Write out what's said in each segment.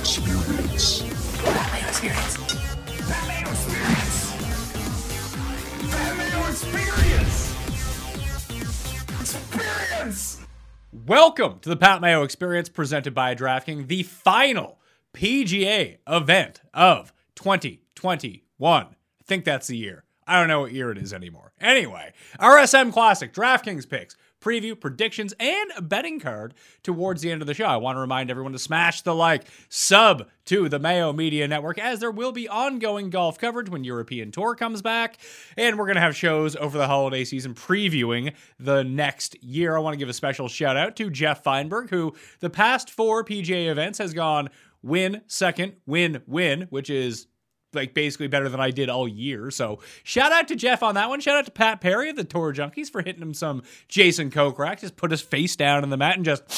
Experience. Pat Mayo Experience. Pat Mayo Experience. Pat Mayo Experience. Experience. Welcome to the Pat Mayo Experience presented by DraftKings, the final PGA event of 2021. I think that's the year. I don't know what year it is anymore. Anyway, RSM Classic, DraftKings picks, preview, predictions, and betting card towards the end of the show. I want to remind everyone to smash the like, sub to the Mayo Media Network, as there will be ongoing golf coverage when European Tour comes back. And we're going to have shows over the holiday season previewing the next year. I want to give a special shout out to Jeff Feinberg, who the past four PGA events has gone win, second, win, win, which is like basically better than I did all year. So shout out to Jeff on that one. Shout out to Pat Perry of the Tour Junkies for hitting him some Jason Kokrak. Just put his face down in the mat and just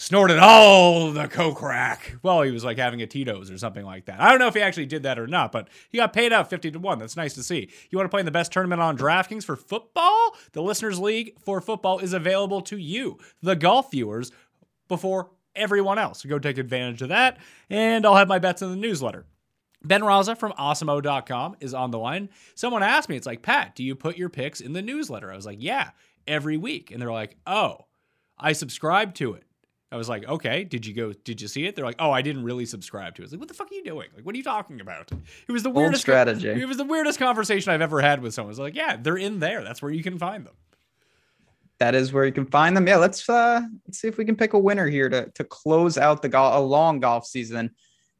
snorted all the Kokrak. Well, he was like having a Tito's or something like that. I don't know if he actually did that or not, but he got paid out 50 to 1. That's nice to see. You want to play in the best tournament on DraftKings for football? The Listeners League for football is available to you, the golf viewers, before everyone else. So go take advantage of that, and I'll have my bets in the newsletter. Ben Rasa from awesemo.com is on the line. Someone asked me, it's like, Pat, do you put your picks in the newsletter? I was like, yeah, every week. And they're like, oh, I subscribe to it. I was like, okay, did you go, did you see it? They're like, oh, I didn't really subscribe to it. I was like, what the fuck are you doing? Like, what are you talking about? It was the Bold weirdest strategy. It was the weirdest conversation I've ever had with someone. It's like, yeah, they're in there. That's where you can find them. that is where you can find them. Yeah, let's uh let's see if we can pick a winner here to to close out the golf a long golf season.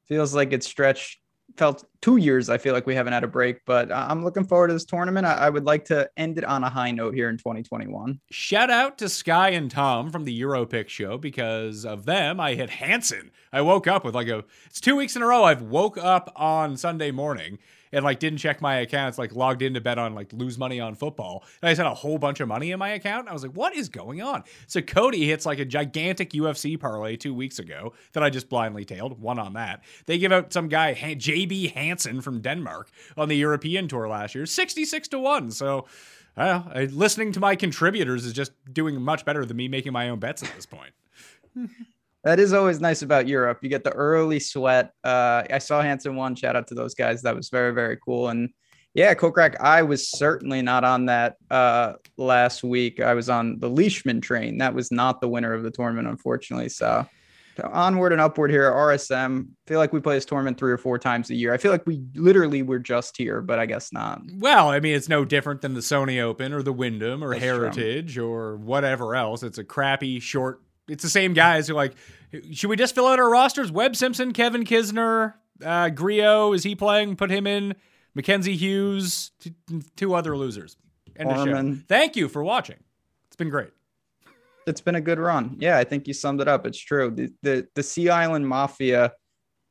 Feels like it's stretched felt two years. I feel like we haven't had a break, but I'm looking forward to this tournament. I, I would like to end it on a high note here in 2021. Shout out to Sky and Tom from the Europick show because of them. I hit Hansen. I woke up with like a. It's two weeks in a row. I've woke up on Sunday morning and like didn't check my account. It's like logged in to bet on like lose money on football. And I just had a whole bunch of money in my account. I was like, what is going on? So Cody hits like a gigantic UFC parlay two weeks ago that I just blindly tailed. One on that. They give out some guy JB Hansen from Denmark on the European tour last year, sixty six to one. So. I don't know. Listening to my contributors is just doing much better than me making my own bets at this point. That is always nice about Europe. You get the early sweat. Uh, I saw Hansen one. Shout out to those guys. That was very very cool. And yeah, Kokrak. I was certainly not on that uh, last week. I was on the Leishman train. That was not the winner of the tournament, unfortunately. So onward and upward here. RSM. Feel like we play this tournament three or four times a year. I feel like we literally were just here, but I guess not. Well, I mean, it's no different than the Sony Open or the Wyndham or That's true. Heritage or whatever else. It's a crappy, short. It's the same guys who like. Should we just fill out our rosters? Webb Simpson, Kevin Kisner, uh, Grillo. Is he playing? Put him in. Mackenzie Hughes. Two, two other losers. End show. Thank you for watching. It's been great. it's been a good run. Yeah, I think you summed it up. It's true. The the, the Sea Island Mafia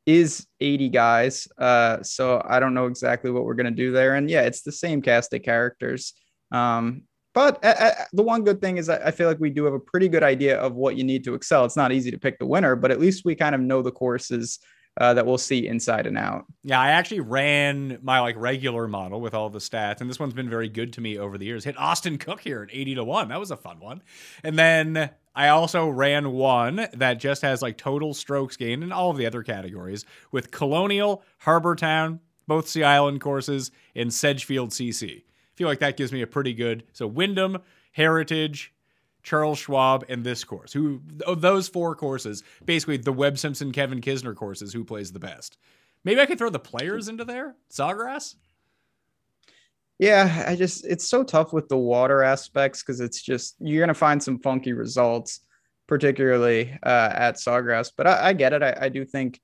is 80 guys. Uh, so I don't know exactly what we're gonna do there. And yeah, it's the same cast of characters. Um, but uh, uh, the one good thing is I feel like we do have a pretty good idea of what you need to excel. It's not easy to pick the winner, but at least we kind of know the courses uh, that we'll see inside and out. Yeah, I actually ran my like regular model with all the stats, and this one's been very good to me over the years. Hit Austin Cook here at 80 to 1. That was a fun one. And then I also ran one that just has like total strokes gained in all of the other categories with Colonial, Harbor Town, both Sea Island courses, and Sedgefield CC. I feel like that gives me a pretty good. So Wyndham, Heritage, Charles Schwab, and this course. Who of those four courses, basically the Webb Simpson, Kevin Kisner courses, who plays the best? Maybe I could throw the players into there. Sawgrass. Yeah, I just it's so tough with the water aspects because it's just you're gonna find some funky results, particularly uh, at Sawgrass. But I, I get it. I, I do think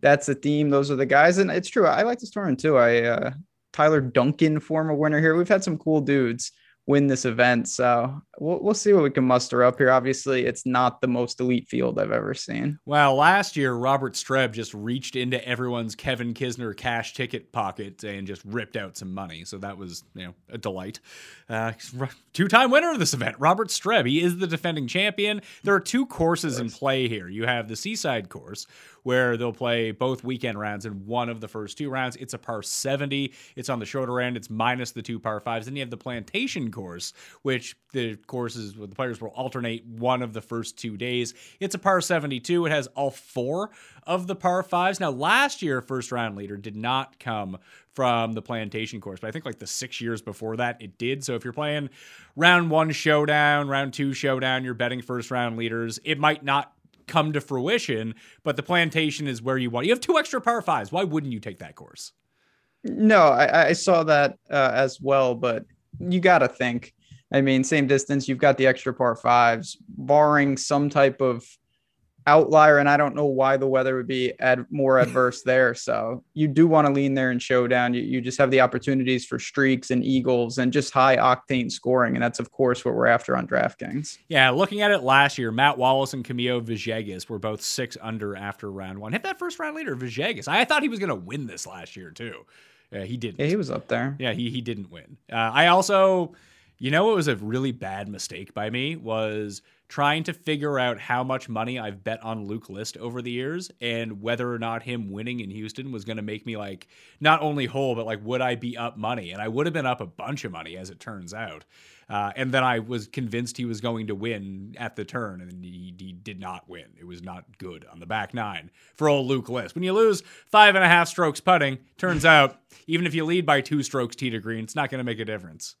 that's the theme. Those are the guys, and it's true. I like this tournament too. I uh, Tyler Duncan, former winner here. We've had some cool dudes win this event, so we'll we'll see what we can muster up here. Obviously, it's not the most elite field I've ever seen. Well, last year Robert Streb just reached into everyone's Kevin Kisner cash ticket pocket and just ripped out some money. So that was, you know, a delight. Uh, two-time winner of this event, Robert Streb. He is the defending champion. There are two courses in play here. You have the Seaside course where they'll play both weekend rounds in one of the first two rounds. It's a par 70. It's on the shorter end. It's minus the two par fives. Then you have the Plantation course, which the courses with the players will alternate one of the first two days. It's a par 72. It has all four of the par fives. Now, last year, first round leader did not come from the plantation course, but I think like the six years before that, it did. So if you're playing round one showdown, round two showdown, you're betting first round leaders, it might not come to fruition, but the plantation is where you want. You have two extra par fives. Why wouldn't you take that course? No, I, I saw that uh, as well, but you got to think. I mean, same distance, you've got the extra par fives, barring some type of outlier, and I don't know why the weather would be ad- more adverse there. So you do want to lean there and showdown. You, you just have the opportunities for streaks and eagles and just high octane scoring, and that's of course what we're after on DraftKings. Yeah, looking at it last year, Matt Wallace and Camilo Villegas were both six under after round one. Hit that first round leader, Villegas. I thought he was going to win this last year too. Yeah, he didn't. Yeah, he was up there. Yeah, he he didn't win. Uh, I also, you know, what was a really bad mistake by me was trying to figure out how much money I've bet on Luke List over the years and whether or not him winning in Houston was going to make me like not only whole, but like would I be up money? And I would have been up a bunch of money as it turns out. Uh, and then I was convinced he was going to win at the turn, and he, he, did not win. It was not good on the back nine for old Luke List. When you lose five and a half strokes putting, turns out even if you lead by two strokes tee to green, it's not going to make a difference.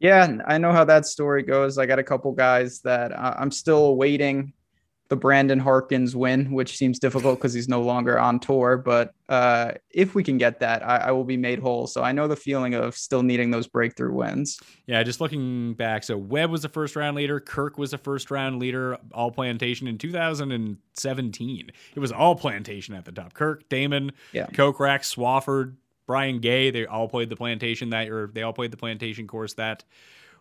Yeah, I know how that story goes. I got a couple guys that uh, I'm still awaiting the Brandon Harkins win, which seems difficult because he's no longer on tour. But uh, if we can get that, I, I, will be made whole. So I know the feeling of still needing those breakthrough wins. Yeah, just looking back. So Webb was a first round leader. Kirk was a first round leader, all plantation in 2017. It was all plantation at the top. Kirk, Dahmen, yeah. Kokrak, Swafford, Brian Gay, they all played the plantation that or they all played the plantation course that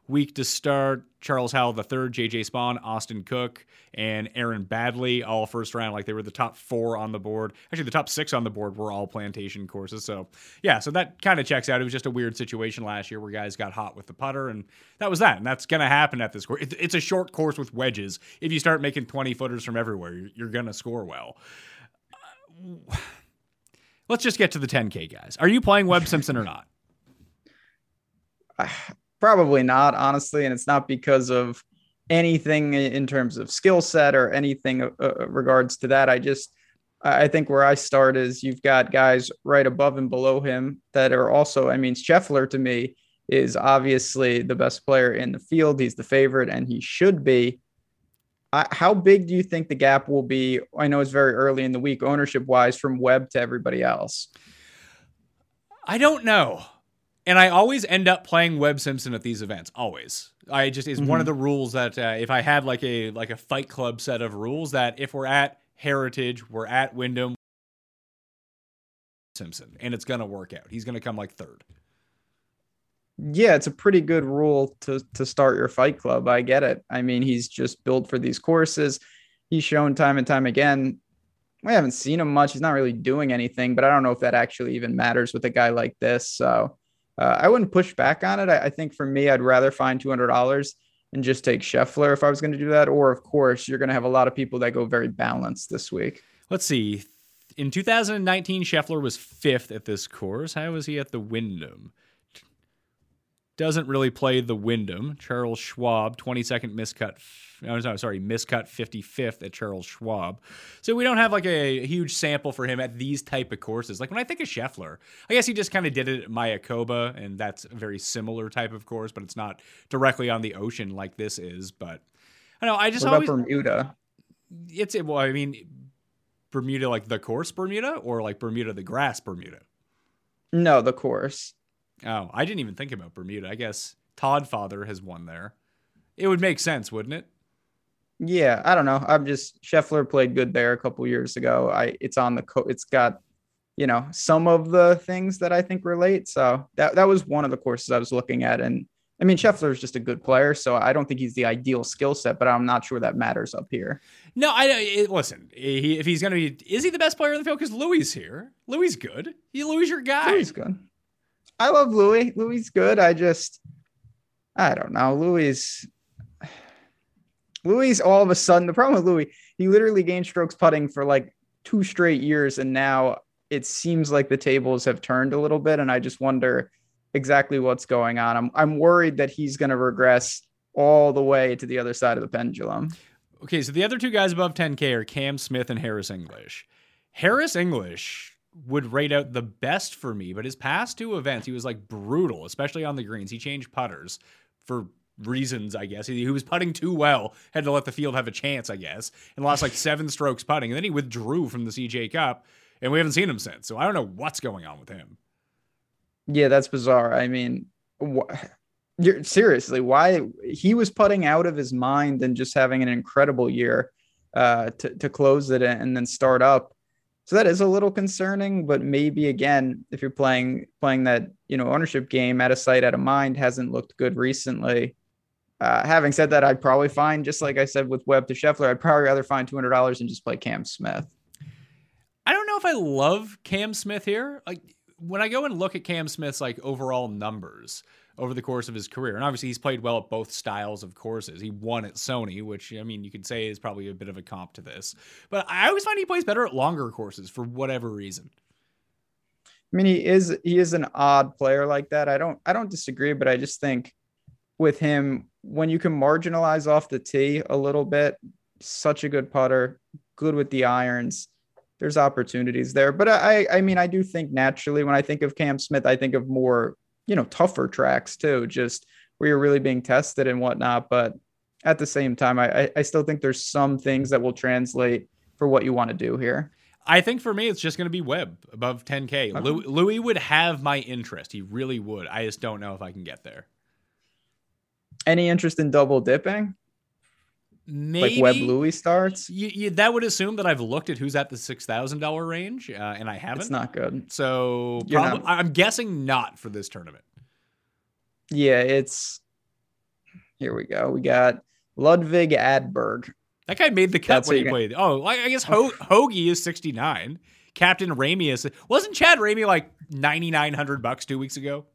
week to start. Charles Howell the third, JJ Spaun, Austin Cook, and Aaron Baddeley, all first round. Like they were the top four on the board. Actually, the top six on the board were all plantation courses. So yeah, so that kind of checks out. It was just a weird situation last year where guys got hot with the putter, and that was that. And that's gonna happen at this course. It's a short course with wedges. If you start making twenty footers from everywhere, you're gonna score well. Let's just get to the 10K guys. Are you playing Webb Simpson or not? Probably not, honestly. And it's not because of anything in terms of skill set or anything uh, uh, regards to that. I just, I think where I start is you've got guys right above and below him that are also, I mean, Scheffler to me is obviously the best player in the field. He's the favorite and he should be how big do you think the gap will be? I know it's very early in the week, ownership wise, from Webb to everybody else. I don't know. And I always end up playing Webb Simpson at these events. Always, I just is mm-hmm. one of mm-hmm. the rules that uh, if I had like a like a Fight Club set of rules that if we're at Heritage, we're at Wyndham, Simpson, and it's gonna work out. He's gonna come like third yeah, it's a pretty good rule to to start your fight club. I get it. I mean, he's just built for these courses. He's shown time and time again. We haven't seen him much. He's not really doing anything, but I don't know if that actually even matters with a guy like this. So uh, I wouldn't push back on it. I, I think for me, I'd rather find two hundred dollars and just take Scheffler if I was going to do that. Or of course, you're going to have a lot of people that go very balanced this week. Let's see. In 2019, Scheffler was fifth at this course. How was he at the Wyndham? Doesn't really play the Wyndham. Charles Schwab, 22nd miscut. Oh, sorry, miscut 55th at Charles Schwab. So we don't have like a huge sample for him at these type of courses. Like when I think of Scheffler, I guess he just kind of did it at Mayakoba, and that's a very similar type of course, but it's not directly on the ocean like this is. But I know I just what always Bermuda. It's well, I mean, Bermuda like the course Bermuda, or like Bermuda the grass Bermuda. No, the course. Oh, I didn't even think about Bermuda. I guess Todd Father has won there. It would make sense, wouldn't it? Yeah, I don't know. I'm just Scheffler played good there a couple years ago. I it's on the co- it's got you know some of the things that I think relate. So that that was one of the courses I was looking at, and I mean Scheffler is just a good player, so I don't think he's the ideal skill set, but I'm not sure that matters up here. No, I it, listen. He, if he's gonna be, is he the best player in the field? Because Louis here. Louis good. He Louis your guy. Louis good. I love Louis. Louis good. I just, I don't know. Louis, Louis, all of a sudden, the problem with Louis, he literally gained strokes putting for like two straight years. And now it seems like the tables have turned a little bit. And I just wonder exactly what's going on. I'm I'm worried that he's going to regress all the way to the other side of the pendulum. Okay, so the other two guys above 10K are Cam Smith and Harris English. Harris English would rate out the best for me, but his past two events, he was like brutal, especially on the greens. He changed putters for reasons, I guess. He, he was putting too well, had to let the field have a chance, I guess, and lost like seven strokes putting. And then he withdrew from the CJ Cup, and we haven't seen him since. So I don't know what's going on with him. Yeah, that's bizarre. I mean, wh- you're seriously why he was putting out of his mind and just having an incredible year uh, to to close it and then start up. So that is a little concerning, but maybe again, if you're playing playing that you know ownership game at a sight at a mind hasn't looked good recently. Uh, having said that, I'd probably find just like I said with Webb to Scheffler, I'd probably rather find two hundred dollars and just play Cam Smith. I don't know if I love Cam Smith here. Like when I go and look at Cam Smith's like overall numbers over the course of his career, and obviously he's played well at both styles of courses. He won at Sony, which I mean you could say is probably a bit of a comp to this, but I always find he plays better at longer courses for whatever reason. I mean, he is he is an odd player like that. I don't I don't disagree, but I just think with him when you can marginalize off the tee a little bit, such a good putter, good with the irons there's opportunities there. But I, I mean, I do think naturally when I think of Cam Smith, I think of more, you know, tougher tracks too, just where you're really being tested and whatnot. But at the same time, I, I still think there's some things that will translate for what you want to do here. I think for me, it's just going to be Webb above 10K. Okay. Louis, Louis would have my interest. He really would. I just don't know if I can get there. Any interest in double dipping? Maybe like Webb Louis starts. You, you, that would assume that I've looked at who's at the six thousand dollar range, uh, and I haven't. It's not good. So prob- I'm guessing not for this tournament. Yeah, it's here. We go. We got Ludwig Adberg. That guy made the cut That's when he played. Oh, I guess Ho- Hoagie is sixty nine. Captain Ramey is wasn't Chad Ramey like ninety nine hundred bucks two weeks ago?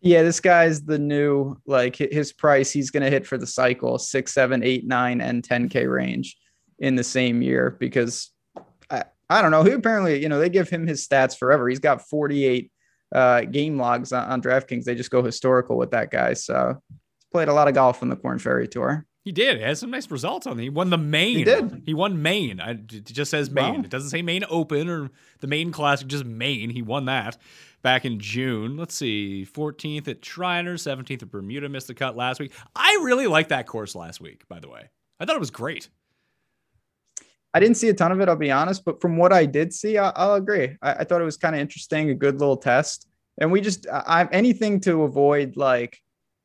Yeah, this guy's the new like his price. He's going to hit for the cycle six, seven, eight, nine, and 10k range in the same year because I, I don't know. He apparently, you know, they give him his stats forever. He's got 48 uh, game logs on, on DraftKings. They just go historical with that guy. So he's played a lot of golf on the Corn Ferry Tour. He did. He has some nice results on. It. He won the main. He did. He won Maine. it just says Maine. Wow. It doesn't say Maine Open or the Maine Classic. Just Maine. He won that back in June. Let's see, 14th at Shriners, 17th at Bermuda, missed the cut last week. I really liked that course last week, by the way. I thought it was great. I didn't see a ton of it, I'll be honest, but from what I did see, I, will agree. I, I, thought it was kind of interesting, a good little test. And we just, I, anything to avoid like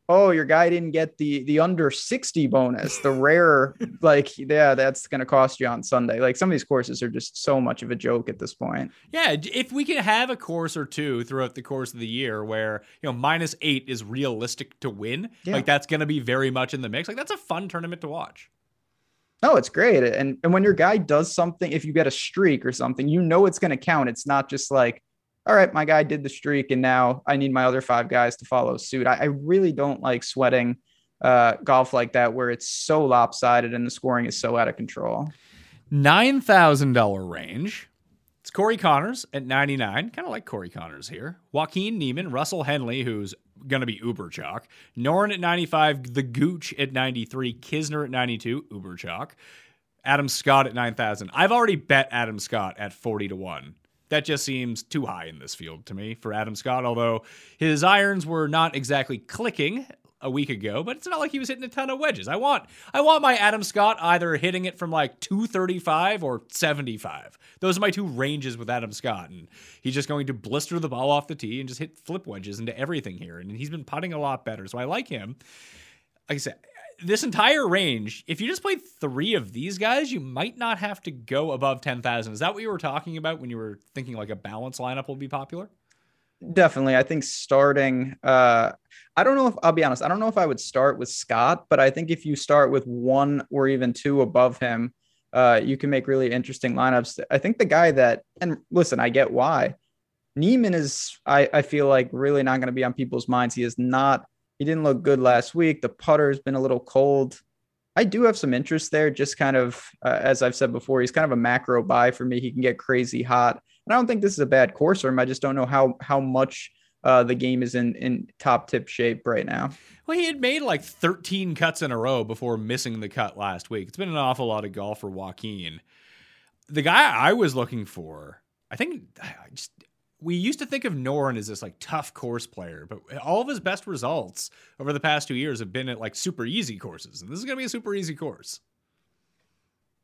oh your guy didn't get the the under 60 bonus the rare like yeah that's going to cost you on sunday like some of these courses are just so much of a joke at this point yeah if we can have a course or two throughout the course of the year where you know minus eight is realistic to win yeah. like that's going to be very much in the mix like that's a fun tournament to watch no, it's great. And and when your guy does something, if you get a streak or something, you know it's going to count. It's not just like, all right, my guy did the streak, and now I need my other five guys to follow suit. I, I really don't like sweating uh, golf like that, where it's so lopsided and the scoring is so out of control. Nine thousand dollar range. It's Corey Conners at ninety nine. Kind of like Corey Conners here. Joaquin Niemann, Russell Henley, who's going to be uber chalk. Noren at ninety five. The Gooch at ninety three. Kisner at ninety two. Uber chalk. Adam Scott at nine thousand. I've already bet Adam Scott at forty to one that just seems too high in this field to me for Adam Scott, although his irons were not exactly clicking a week ago, but it's not like he was hitting a ton of wedges. I want I want my Adam Scott either hitting it from like 235 or 75. Those are my two ranges with Adam Scott and he's just going to blister the ball off the tee and just hit flip wedges into everything here and he's been putting a lot better. So I like him. Like I said, this entire range, if you just play three of these guys, you might not have to go above 10,000. Is that what you were talking about when you were thinking like a balance lineup will be popular? Definitely. I think starting, uh, I don't know if I'll be honest, I don't know if I would start with Scott, but I think if you start with one or even two above him, uh, you can make really interesting lineups. I think the guy that, and listen, I get why. Niemann is, I, I feel like, really not going to be on people's minds. He is not he didn't look good last week. The putter's been a little cold. I do have some interest there, just kind of, uh, as I've said before, he's kind of a macro buy for me. He can get crazy hot. And I don't think this is a bad course for him. I just don't know how how much uh, the game is in in top tip shape right now. Well, he had made like 13 cuts in a row before missing the cut last week. It's been an awful lot of golf for Joaquin. The guy I was looking for, I think, I just we used to think of Noren as this like tough course player, but all of his best results over the past two years have been at like super easy courses, and this is gonna be a super easy course.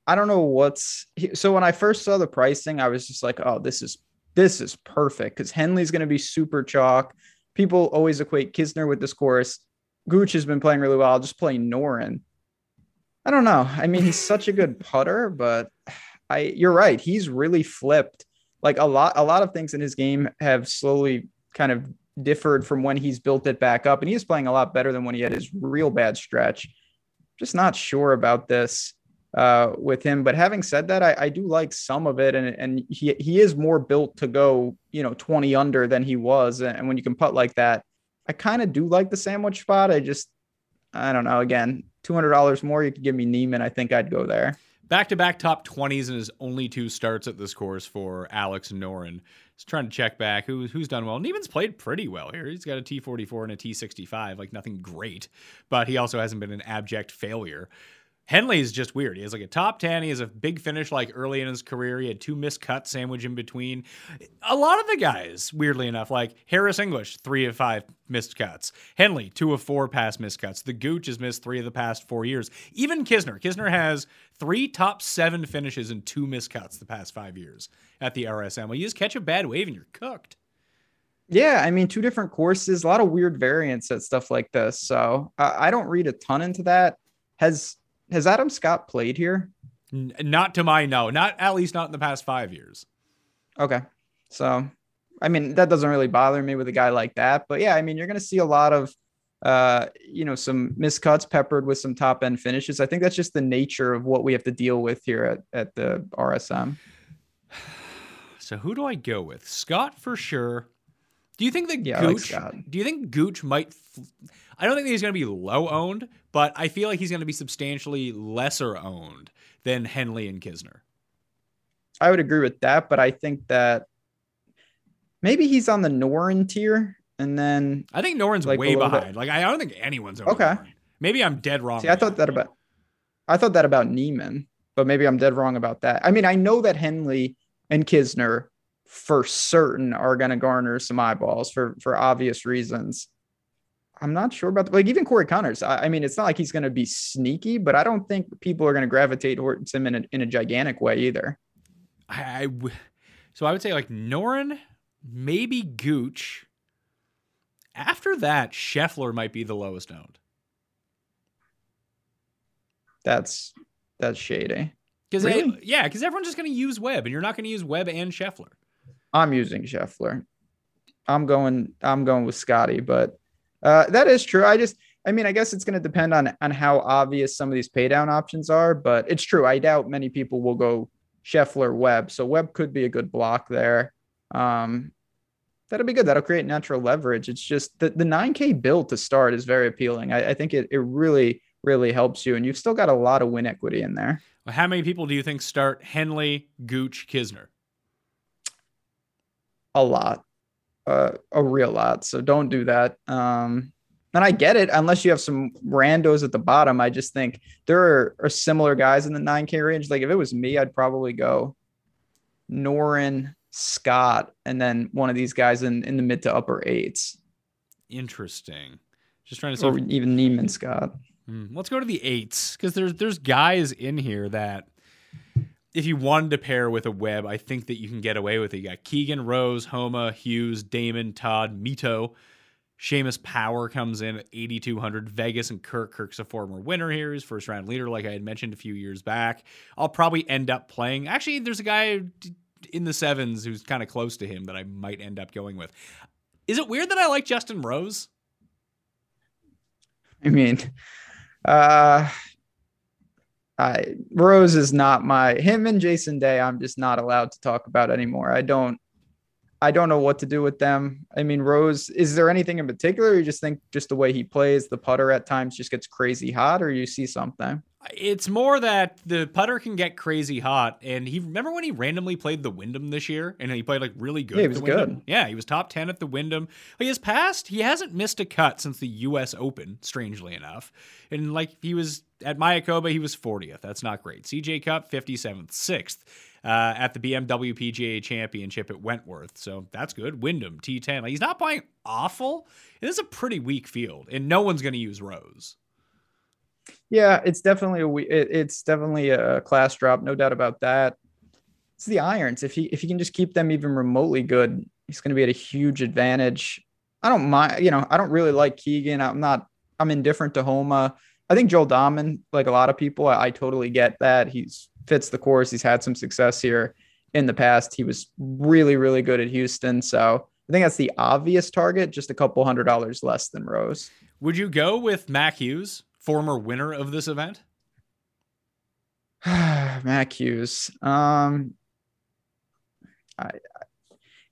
I don't know what's so when I first saw the pricing, I was just like, oh, this is this is perfect because Henley's going to be super chalk. People always equate Kisner with this course. Gooch has been playing really well. I'll just play Noren. I don't know. I mean, he's such a good putter, but I you're right. He's really flipped. Like a lot, a lot of things in his game have slowly kind of differed from when he's built it back up, and he is playing a lot better than when he had his real bad stretch. Just not sure about this uh, with him. But having said that, I, I do like some of it, and and he he is more built to go, you know, twenty under than he was. And when you can putt like that, I kind of do like the sandwich spot. I just I don't know. Again, two hundred dollars more, you could give me Niemann I think I'd go there. Back to back top 20s in his only two starts at this course for Alex Noren. He's trying to check back who, who's done well. Niemann's played pretty well here. He's got a T44 and a T65, like nothing great, but he also hasn't been an abject failure. Henley is just weird. He has like a top 10. He has a big finish like early in his career. He had two missed cuts sandwich in between. A lot of the guys, weirdly enough, like Harris English, three of five missed cuts. Henley, two of four past missed cuts. The Gooch has missed three of the past four years. Even Kisner. Kisner has three top seven finishes and two missed cuts the past five years at the RSM. Well, you just catch a bad wave and you're cooked. Yeah, I mean, two different courses, a lot of weird variants at stuff like this. So I don't read a ton into that. Has has Adam Scott played here? Not to my no, not at least not in the past five years. Okay, so I mean that doesn't really bother me with a guy like that, but yeah, I mean you're going to see a lot of uh, you know some miscuts peppered with some top end finishes. I think that's just the nature of what we have to deal with here at at the RSM. So who do I go with? Scott for sure. Do you think that yeah, Gooch? like do you think Gooch might? I don't think he's going to be low owned, but I feel like he's going to be substantially lesser owned than Henley and Kisner. I would agree with that, but I think that maybe he's on the Noren tier, and then I think Noren's like way behind. Bit. Like I don't think anyone's okay. Noren. Maybe I'm dead wrong. See, I thought that about I thought that about Niemann, but maybe I'm dead wrong about that. I mean, I know that Henley and Kisner for certain are going to garner some eyeballs for for obvious reasons. I'm not sure about the, like even Corey Conners. I, I mean, it's not like he's going to be sneaky, but I don't think people are going to gravitate towards him in a, in a gigantic way either. I, I so I would say like Noren, maybe Gooch. After that, Scheffler might be the lowest owned. That's that's shady. Because really? yeah, because everyone's just going to use Webb, and you're not going to use Webb and Scheffler. I'm using Scheffler. I'm going. I'm going with Scotty, but uh, that is true. I just, I mean, I guess it's going to depend on on how obvious some of these pay down options are, but it's true. I doubt many people will go Scheffler Webb, so Webb could be a good block there. Um, that'll be good. That'll create natural leverage. It's just the, the 9K build to start is very appealing. I, I think it, it really, really helps you. And you've still got a lot of win equity in there. Well, how many people do you think start Henley, Gooch, Kisner? A lot, uh, a real lot. So don't do that. Um, and I get it, unless you have some randos at the bottom. I just think there are, are similar guys in the 9K range. Like if it was me, I'd probably go Noren, Scott, and then one of these guys in, in the mid to upper eights. Interesting. Just trying to or even Niemann Scott. Hmm, let's go to the eights because there's there's guys in here that if you wanted to pair with a web, I think that you can get away with it. You got Keegan, Rose, Homa, Hughes, Dahmen, Todd, Mito. Seamus Power comes in at 8,200. Vegas and Kirk. Kirk's a former winner here. He's first round leader, like I had mentioned a few years back. I'll probably end up playing. Actually, there's a guy in the sevens who's kind of close to him that I might end up going with. Is it weird that I like Justin Rose? I mean, uh, I Rose is not my him and Jason Day. I'm just not allowed to talk about anymore. I don't I don't know what to do with them. I mean, Rose, is there anything in particular? you just think just the way he plays, the putter at times just gets crazy hot, or you see something? It's more that the putter can get crazy hot, and he remember when he randomly played the Wyndham this year, and he played like really good. Yeah, he was good. Yeah, he was top ten at the Wyndham. Like his past, he hasn't missed a cut since the U.S. Open. Strangely enough, and like he was at Mayakoba, he was 40th. That's not great. CJ Cup, 57th, sixth. Uh, at the BMW PGA Championship at Wentworth, so that's good. Wyndham T10, like he's not playing awful. It is a pretty weak field, and no one's going to use Rose. Yeah, it's definitely a it, it's definitely a class drop, no doubt about that. It's the irons. If he if he can just keep them even remotely good, he's going to be at a huge advantage. I don't mind, you know, I don't really like Keegan. I'm not. I'm indifferent to Homa. I think Joel Dahmen, like a lot of people, I, I totally get that. He's fits the course. He's had some success here in the past. He was really, really good at Houston. So I think that's the obvious target, just a couple hundred dollars less than Rose. Would you go with Mac Hughes, former winner of this event? Mac Hughes. Um, I, I-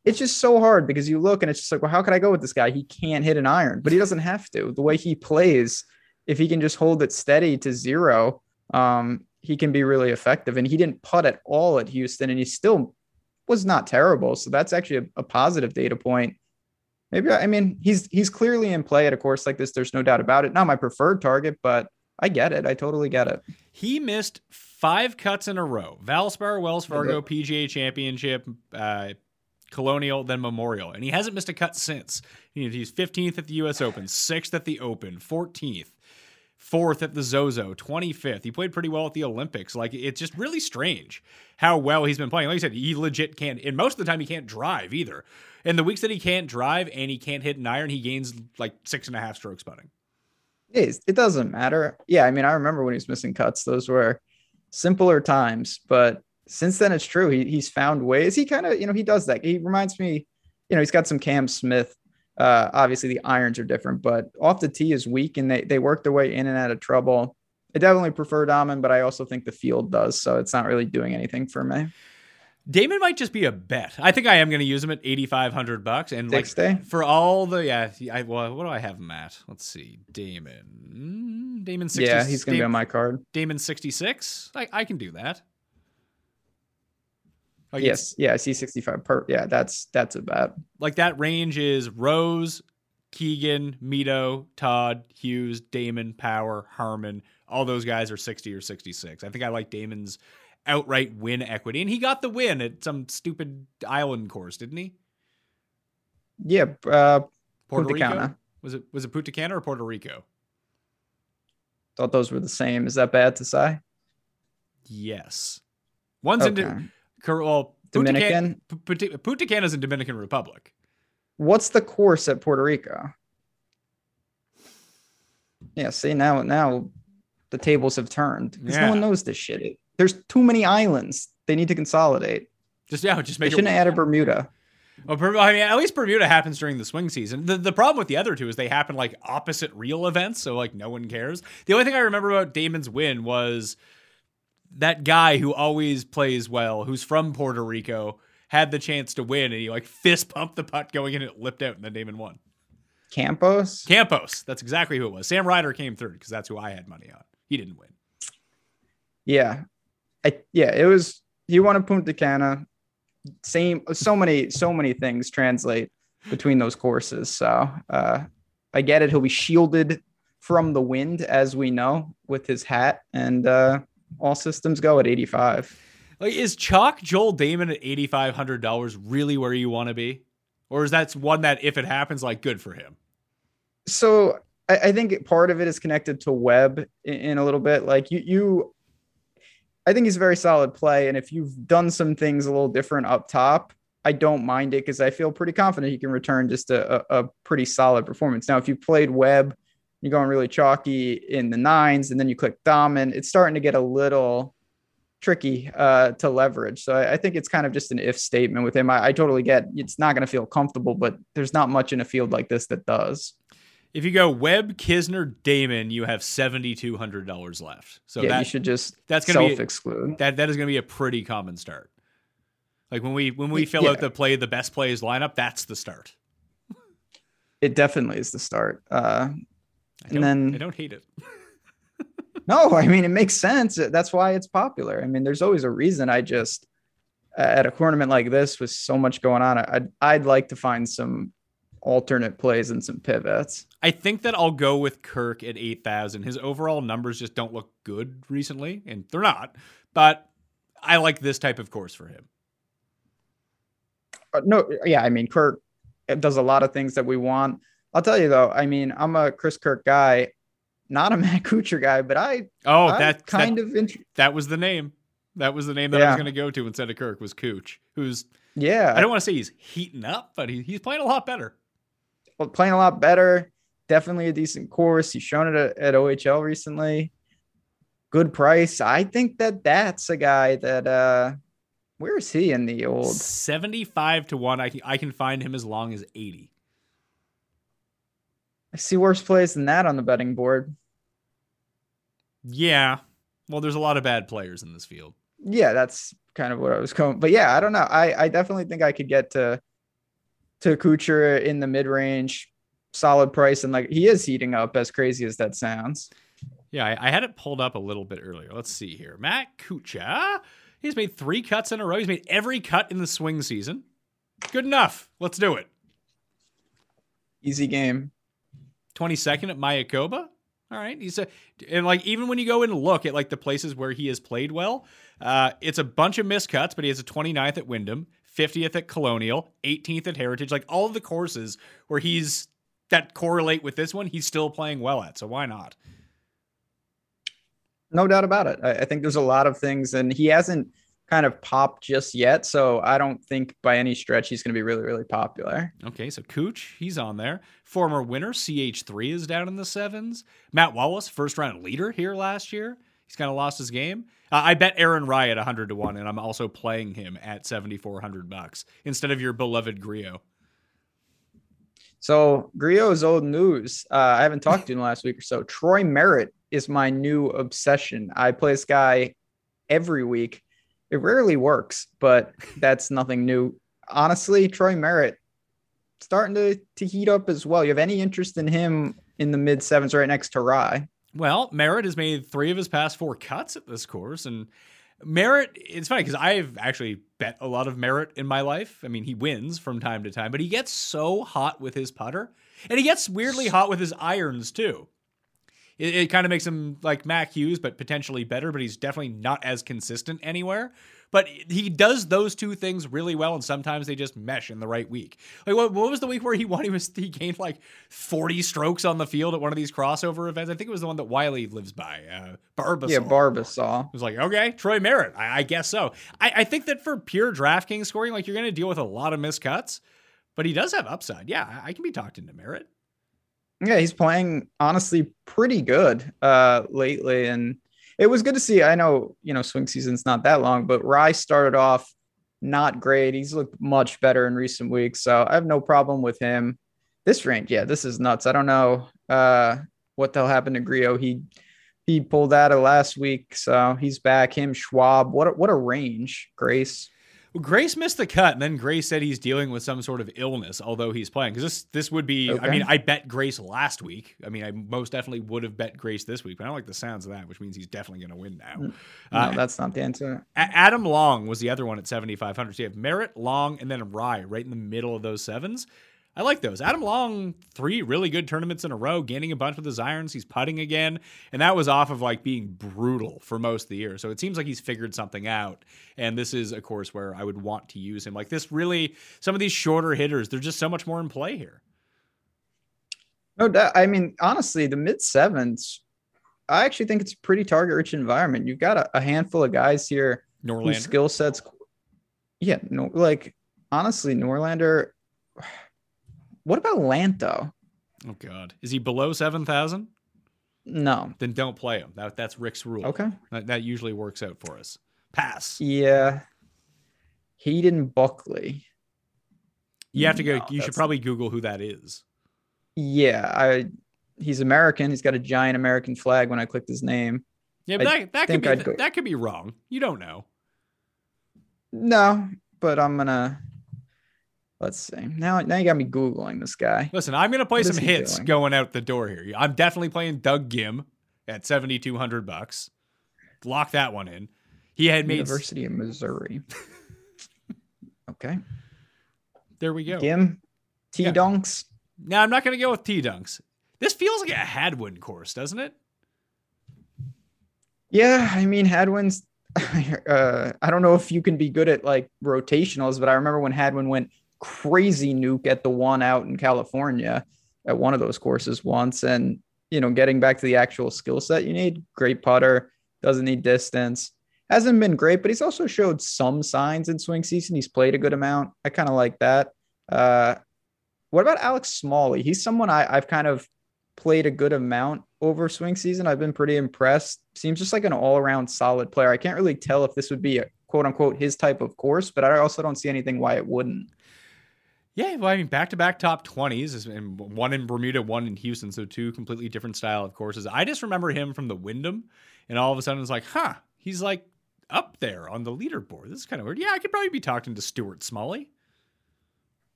it's just so hard because you look and it's just like, well, how can I go with this guy? He can't hit an iron, but he doesn't have to. The way he plays, if he can just hold it steady to zero, um, he can be really effective. And he didn't putt at all at Houston, and he still was not terrible. So that's actually a, a positive data point. Maybe I mean he's he's clearly in play at a course like this. There's no doubt about it. Not my preferred target, but I get it. I totally get it. He missed five cuts in a row. Valspar, Wells Fargo, PGA Championship, uh, Colonial, then Memorial, and he hasn't missed a cut since. He's 15th at the U.S. Open, sixth at the Open, 14th, fourth at the Zozo, 25th. He played pretty well at the Olympics. Like it's just really strange how well he's been playing. Like I said, he legit can't. And most of the time, he can't drive either. And the weeks that he can't drive and he can't hit an iron, he gains like six and a half strokes putting. It, it doesn't matter. Yeah, I mean, I remember when he was missing cuts; those were simpler times. But since then, it's true. He, he's found ways. He kind of, you know, he does that. He reminds me, you know, he's got some Cam Smith. Uh, obviously, the irons are different, but off the tee is weak, and they they work their way in and out of trouble. I definitely prefer Dahmen, but I also think the field does, so it's not really doing anything for me. Dahmen might just be a bet. I think I am going to use him at eighty five hundred bucks, and like day. for all the yeah. I, well, what do I have him at? Let's see, Dahmen. Dahmen. 60, Yeah, he's gonna be on my card. Dahmen sixty six. I I can do that. Like Yes, yeah, I see 65 per. Yeah, that's that's a bet. like that range is Rose, Keegan, Mito, Todd, Hughes, Dahmen, Power, Harman. All those guys are 60 or 66. I think I like Dahmen's outright win equity. And he got the win at some stupid island course, didn't he? Yeah, uh, Puerto Rico? Was it was it Punta Cana or Puerto Rico? thought those were the same. Is that bad to say? Yes. One's in Okay. Cor- well, Dominican. Punta- Punta Cana's in Dominican Republic. What's the course at Puerto Rico? Yeah, see now now the tables have turned because no one knows this shit. It- there's too many islands. They need to consolidate. Just yeah, just They make shouldn't it. have added Bermuda. Well, I mean, at least Bermuda happens during the swing season. The, the problem with the other two is they happen like opposite real events, so like no one cares. The only thing I remember about Dahmen's win was that guy who always plays well, who's from Puerto Rico, had the chance to win, and he like fist pumped the putt going in, and it lipped out, and then Dahmen won. Campos. Campos, that's exactly who it was. Sam Ryder came third because that's who I had money on. He didn't win. Yeah, I yeah it was. He won a Punta Cana. Same. So many so many things translate between those courses. So uh, I get it. He'll be shielded from the wind, as we know, with his hat, and uh, all systems go at 85. Like, is chalk Joel Dahmen at eighty five hundred dollars really where you want to be, or is that one that if it happens, like good for him? so I, I think part of it is connected to Webb in, in a little bit. Like you, you, I think he's a very solid play, and if you've done some things a little different up top, I don't mind it because I feel pretty confident he can return just a, a, a pretty solid performance. Now, if you played Webb, you're going really chalky in the nines, and then you click Dahmen, it's starting to get a little tricky uh, to leverage. So I, I think it's kind of just an if statement with him. I, I totally get it's not going to feel comfortable, but there's not much in a field like this that does. If you go Webb, Kisner, Dahmen, you have seventy two hundred dollars left. So yeah, that you should just that's gonna self exclude. that that is going to be a pretty common start. Like when we when we fill out the play the best plays lineup, that's the start. It definitely is the start. Uh, And then- I don't hate it. No, I mean it makes sense. That's why it's popular. I mean, there's always a reason. I just at a tournament like this with so much going on, I'd I'd like to find some alternate plays and some pivots. I think that I'll go with Kirk at 8,000. His overall numbers just don't look good recently, and they're not, but I like this type of course for him. Uh, no, yeah, I mean, Kirk does a lot of things that we want. I'll tell you though, I mean, I'm a Chris Kirk guy, not a Matt Kuchar guy, but I oh I'm that kind that, of int- that was the name. That was the name that I was going to go to instead of Kirk was Cooch, who's yeah, I don't want to say he's heating up, but he, he's playing a lot better. well, playing a lot better. Definitely a decent course. He's shown it at, at OHL recently. Good price. I think that that's a guy that uh where is he in the old 75 to 1. I can I can find him as long as 80. I see worse plays than that on the betting board. Yeah. Well, there's a lot of bad players in this field. Yeah, that's kind of what I was going. But yeah, I don't know. I I definitely think I could get to to Kuchar in the mid range, solid price, and like he is heating up. As crazy as that sounds. Yeah, I, I had it pulled up a little bit earlier. Let's see here. Matt Kuchar. He's made three cuts in a row. He's made every cut in the swing season. Good enough. Let's do it. Easy game. 22nd at Mayakoba. All right. He's a, and like even when you go and look at like the places where he has played well, uh, it's a bunch of miscuts, but he has a 29th at Wyndham, 50th at Colonial, 18th at Heritage. Like all of the courses where he's that correlate with this one, he's still playing well at. So why not? No doubt about it. I, I think there's a lot of things, and he hasn't kind of popped just yet. So I don't think by any stretch he's going to be really, really popular. Okay, so Cooch, he's on there. Former winner, CH3 is down in the sevens. Matt Wallace, first round leader here last year. He's kind of lost his game. Uh, I bet Aaron Rai at 100 to 1, and I'm also playing him at 7,400 bucks instead of your beloved Grillo. So Grillo's old news. Uh, I haven't talked to him last week or so. Troy Merritt is my new obsession. I play this guy every week. It rarely works, but that's nothing new. Honestly, Troy Merritt starting to, to heat up as well. You have any interest in him in the mid sevens right next to Rai? Well, Merritt has made three of his past four cuts at this course, and Merritt, it's funny because I've actually bet a lot of Merritt in my life. I mean, he wins from time to time, but he gets so hot with his putter, and he gets weirdly hot with his irons too. It, it kind of makes him like Mac Hughes, but potentially better, but he's definitely not as consistent anywhere. But he does those two things really well, and sometimes they just mesh in the right week. Like what, what was the week where he won? He was he gained like forty strokes on the field at one of these crossover events. I think it was the one that Wiley lives by. Uh, Barbasol. Yeah, Barbasol. It was like, okay, Troy Merritt. I, I guess so. I, I think that for pure DraftKings scoring, like you're going to deal with a lot of miscuts, but he does have upside. Yeah, I, I can be talked into Merritt. Yeah, he's playing honestly pretty good uh lately and it was good to see. I know, you know, swing season's not that long, but Rai started off not great. He's looked much better in recent weeks, so I have no problem with him. This range, yeah, this is nuts. I don't know uh what the hell happened to Grillo. He he pulled out of last week, so he's back. Him, Schwab. What a, what a range, Grace. Well, Grace missed the cut, and then Grace said he's dealing with some sort of illness, although he's playing. Because this this would be, I mean, I bet Grace last week. I mean, I most definitely would have bet Grace this week, but I don't like the sounds of that, which means he's definitely going to win now. No, Uh, that's not the answer. A- Adam Long was the other one at 7,500. So you have Merritt, Long, and then Rai right in the middle of those sevens. I like those. Adam Long, three really good tournaments in a row, gaining a bunch with his irons. He's putting again. And that was off of like being brutal for most of the year. So it seems like he's figured something out. And this is a course where I would want to use him. Like this really, some of these shorter hitters, they're just so much more in play here. No doubt. I mean, honestly, the mid sevens, I actually think it's a pretty target rich environment. You've got a, a handful of guys here Norlander. skill sets. Yeah, no, like honestly, Norlander. What about Lanto? Oh, God. Is he below 7,000? No. Then don't play him. That, that's Rick's rule. Okay. That, that usually works out for us. Pass. Yeah. Hayden Buckley. You have to go. No, you should probably Google who that is. Yeah, I. He's American. He's got a giant American flag. When I clicked his name, Yeah, but I that, that could be go- that could be wrong. You don't know. no, but I'm gonna. Let's see. Now, now you got me googling this guy. Listen, I'm gonna play What some hits doing? going out the door here. I'm definitely playing Doug Ghim at 7200 bucks. Lock that one in. He had made University of Missouri. okay. There we go. Gim, T Yeah. Dunks. Now I'm not going to go with T Dunks. This feels like a Hadwin course, doesn't it? Yeah, I mean Hadwin's. Uh, I don't know if you can be good at like rotationals, but I remember when Hadwin went crazy nuke at the one out in California at one of those courses once, and you know, getting back to the actual skill set you need. Great putter, doesn't need distance. Hasn't been great, but he's also showed some signs in swing season. He's played a good amount. I kind of like that. Uh, what about Alex Smalley? He's someone I, I've kind of played a good amount over swing season. I've been pretty impressed. Seems just like an all around solid player. I can't really tell if this would be a quote unquote his type of course, but I also don't see anything why it wouldn't. Yeah, well, I mean, back to back top 20s, and one in Bermuda, one in Houston. So, two completely different style of courses. I just remember him from the Wyndham, and all of a sudden it's like, huh, he's like up there on the leaderboard. This is kind of weird. Yeah, I could probably be talking to Stuart Smalley,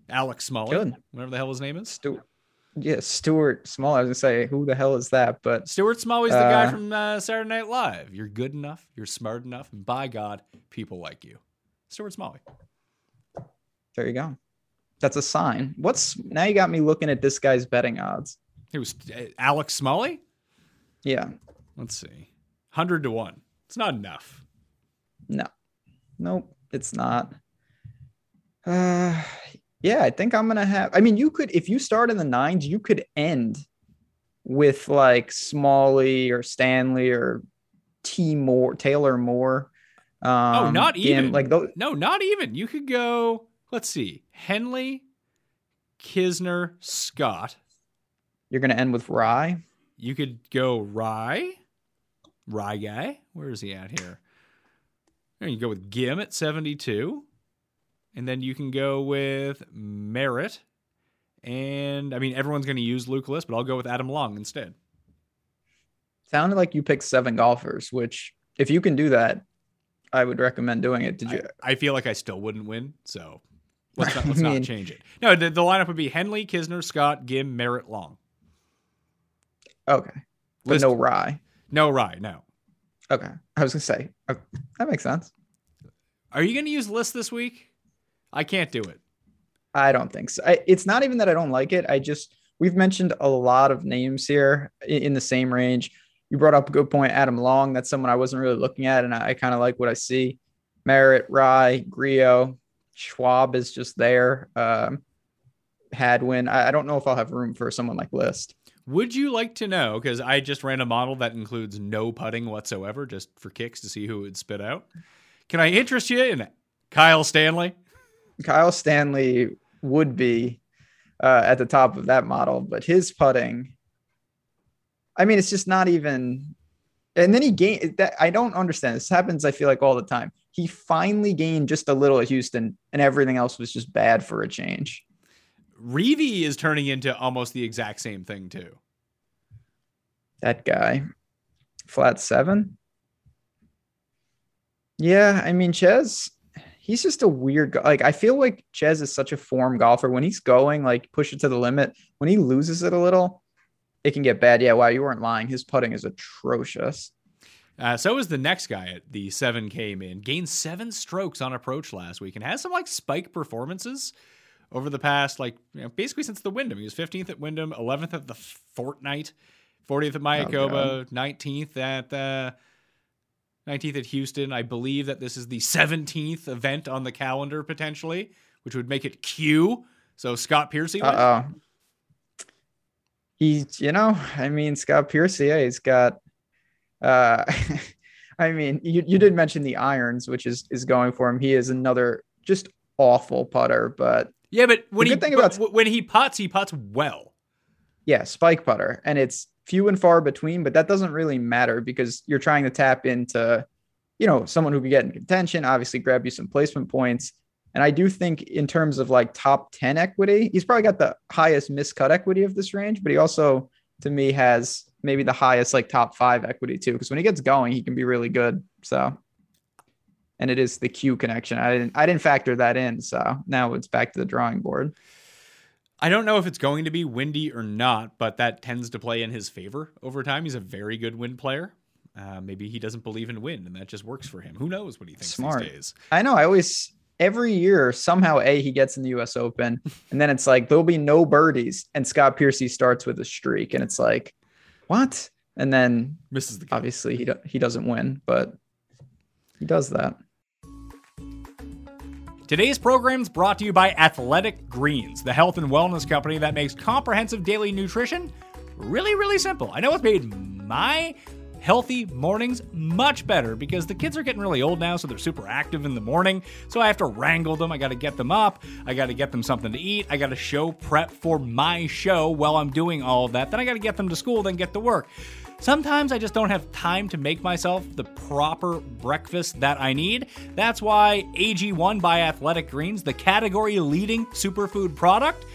Alex Smalley, Good. whatever the hell his name is. Stuart, yeah, Stuart Small. I was gonna say, who the hell is that? But Stuart Smalley's the guy Uh, from uh, Saturday Night Live. You're good enough, you're smart enough, and by God, people like you. Stuart Smalley. there you go. That's a sign. What's now? You got me looking at this guy's betting odds. It was uh, Alex Smalley. Yeah, Let's see, hundred to one. It's not enough. no, nope, it's not. Uh, yeah, I think I'm gonna have. I mean, you could if you start in the nines, you could end with like Smalley or Stanley or T Moore, Taylor Moore. Um, Oh, not Ghim, even. like those. No, not even. You could go. Let's see, Henley, Kisner, Scott. You're gonna end with Rai. You could go Rai, Rai guy. Where is he at here? There you go with Ghim at 72. And then you can go with Merritt. And I mean, everyone's going to use Luke List, but I'll go with Adam Long instead. Sounded like you picked seven golfers, which if you can do that, I would recommend doing it. Did you? I, I feel like I still wouldn't win, so let's not, let's mean- not change it. No, the, the lineup would be Henley, Kisner, Scott, Ghim, Merritt, Long. Okay, but List- no Rai. No Rai, no. Okay, I was gonna say okay, that makes sense. Are you going to use List this week? I can't do it. I don't think so. I, it's not even that I don't like it. I just we've mentioned a lot of names here i- in, the same range. You brought up a good point, Adam Long. That's someone I wasn't really looking at, and I, I kind of like what I see. Merritt, Rai, Grillo, Schwab is just there. Um, Hadwin. I, I don't know if I'll have room for someone like List. Would you like to know? Because I just ran a model that includes no putting whatsoever, just for kicks to see who would spit out. Can I interest you in Kyle Stanley? Kyle Stanley would be uh, at the top of that model, but his putting, I mean, it's just not even. And then he gained that. I don't understand. This happens, I feel like, all the time. He finally gained just a little at Houston, and everything else was just bad for a change. Reavie is turning into almost the exact same thing too. That guy, flat seven. Yeah, I mean, Chez, he's just a weird guy. Like, I feel like Chez is such a form golfer. When he's going, like, push it to the limit, when he loses it a little, it can get bad. Yeah, wow, you weren't lying. His putting is atrocious. Uh, so is the next guy at the 7K min. Gained seven strokes on approach last week and has some like spike performances over the past, like, you know, basically since the Wyndham. He was 15th at Wyndham, 11th at the Fortinet, 40th at Mayakoba, 19th at uh, 19th at Houston. I believe that this is the 17th event on the calendar potentially, which would make it Q. So Scott Piercy. Uh oh. He's, you know, I mean, Scott Pierce, yeah, he's got, uh, I mean, you, you did mention the irons, which is is going for him. He is another just awful putter, but Yeah, but when he thing but about- when he putts, he putts well. yeah, spike putter, and it's few and far between, but that doesn't really matter because you're trying to tap into, you know, someone who can get in contention, obviously grab you some placement points. And I do think in terms of like top 10 equity, he's probably got the highest miscut equity of this range, but he also to me has maybe the highest like top five equity too. Because when he gets going, he can be really good. So and it is the Q connection. I didn't I didn't factor that in. So now it's back to the drawing board. I don't know if it's going to be windy or not, but that tends to play in his favor over time. He's a very good wind player. Uh, maybe he doesn't believe in wind, and that just works for him. Who knows what he thinks Smart. these days? I know. I always every year somehow a he gets in the U.S. Open, and then it's like there'll be no birdies, and Scott Piercy starts with a streak, and it's like, what? And then Misses the cut. obviously he do- he doesn't win, but he does that. Today's program is brought to you by Athletic Greens, the health and wellness company that makes comprehensive daily nutrition really, really simple. I know it's made my healthy mornings much better because the kids are getting really old now, so they're super active in the morning. So I have to wrangle them. I got to get them up. I got to get them something to eat. I got to show prep for my show while I'm doing all of that. Then I got to get them to school, then get to work. Sometimes I just don't have time to make myself the proper breakfast that I need. That's why AG1 by Athletic Greens, the category leading superfood product,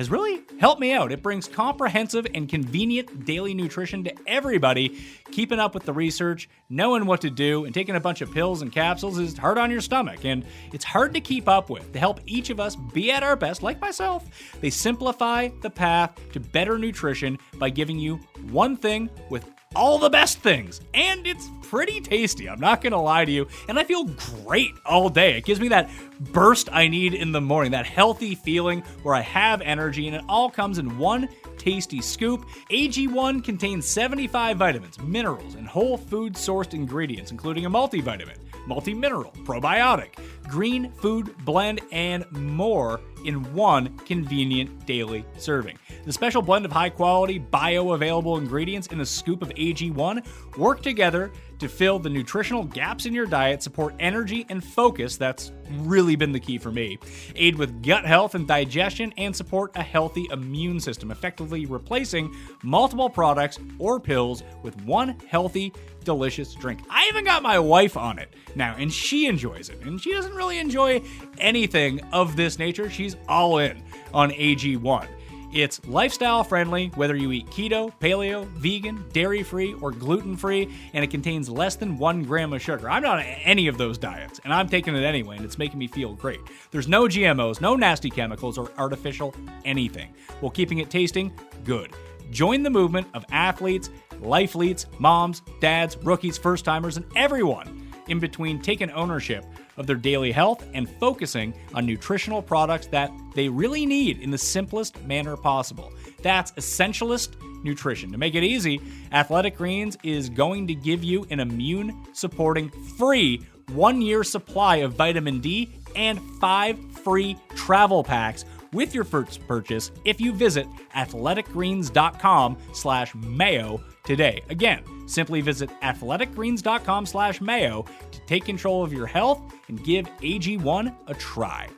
has really helped me out. It brings comprehensive and convenient daily nutrition to everybody. Keeping up with the research, knowing what to do, and taking a bunch of pills and capsules is hard on your stomach, and it's hard to keep up with. To help each of us be at our best, like myself, they simplify the path to better nutrition by giving you one thing with all the best things. And it's pretty tasty, I'm not gonna lie to you. And I feel great all day. It gives me that burst I need in the morning, that healthy feeling where I have energy, and it all comes in one tasty scoop. AG1 contains 75 vitamins, minerals, and whole food sourced ingredients, including a multivitamin, multi mineral, probiotic, green food blend, and more in one convenient daily serving. The special blend of high quality, bioavailable ingredients in a scoop of AG1 work together to fill the nutritional gaps in your diet, support energy and focus. That's really been the key for me. Aid with gut health and digestion, and support a healthy immune system, effectively replacing multiple products or pills with one healthy, delicious drink. I even got my wife on it now, and she enjoys it. And she doesn't really enjoy anything of this nature. She's all in on AG1. It's lifestyle friendly, whether you eat keto, paleo, vegan, dairy free, or gluten free, and it contains less than one gram of sugar. I'm not on any of those diets, and I'm taking it anyway, and it's making me feel great. There's no GMOs, no nasty chemicals, or artificial anything, while keeping it tasting good. Join the movement of athletes, lifeleets, moms, dads, rookies, first timers, and everyone in between taking ownership of their daily health and focusing on nutritional products that they really need in the simplest manner possible. That's essentialist nutrition. To make it easy, Athletic Greens is going to give you an immune supporting free one year supply of vitamin D and five free travel packs with your first purchase if you visit athleticgreens.com slash mayo today. Again, simply visit athleticgreens.com slash mayo to take control of your health and give AG1 a try.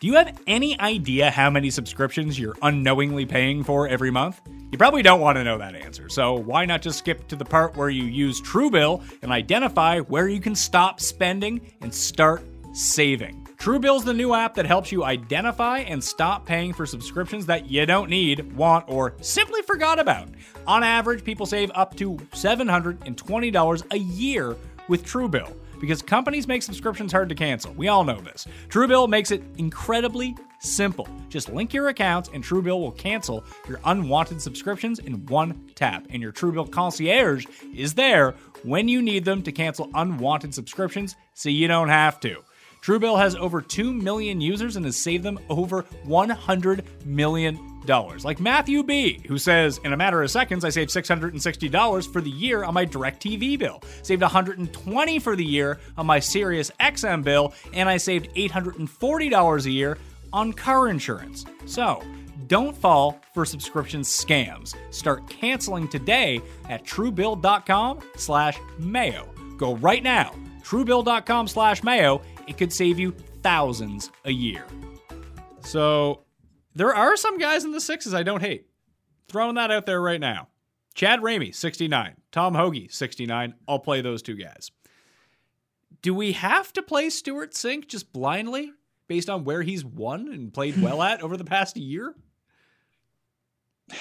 Do you have any idea how many subscriptions you're unknowingly paying for every month? You probably don't want to know that answer, so why not just skip to the part where you use Truebill and identify where you can stop spending and start saving? Truebill's the new app that helps you identify and stop paying for subscriptions that you don't need, want, or simply forgot about. On average, people save up to $720 a year with Truebill because companies make subscriptions hard to cancel. We all know this. Truebill makes it incredibly simple. Just link your accounts and Truebill will cancel your unwanted subscriptions in one tap. And your Truebill concierge is there when you need them to cancel unwanted subscriptions so you don't have to. Truebill has over 2 million users and has saved them over $100 million. Like Matthew B., who says, In a matter of seconds, I saved $660 for the year on my DirecTV bill, saved 120 for the year on my Sirius XM bill, and I saved $840 a year on car insurance. So, don't fall for subscription scams. Start canceling today at truebill.com slash mayo. Go right now, truebill.com slash mayo. It could save you thousands a year. So there are some guys in the sixes I don't hate. Throwing that out there right now. Chad Ramey, 69. Tom Hoge, 69. I'll play those two guys. Do we have to play Stewart Cink just blindly based on where he's won and played well at over the past year?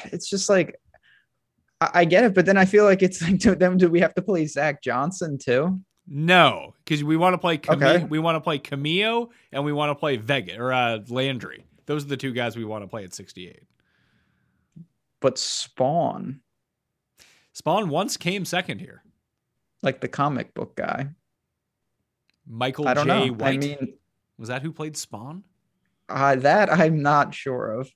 It's just like I, I get it, but then I feel like it's like to them. Do we have to play Zach Johnson too? No, because we want to play Cam- Okay. we want to play Camilo and we want to play Vega or uh, Landry. Those are the two guys we want to play at 68. But Spaun, Spaun once came second here. like the comic book guy. Michael I don't J. know. White. I mean, was that who played Spawn? uh, that I'm not sure of.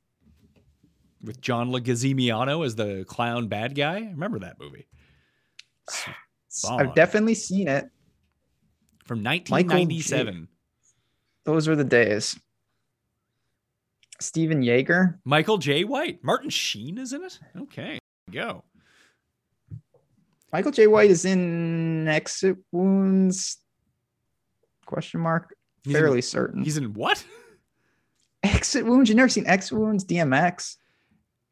With John Leguizamo as the clown bad guy? Remember that movie. Spawn. I've definitely seen it. From J. 1997. Those were the days. Steven Yeager. Michael Jai White. Martin Sheen is in it? Okay. Go. Michael Jai White is in Exit Wounds. Question mark. He's in- Fairly certain. He's in what? Exit Wounds. You never seen Exit Wounds? DMX.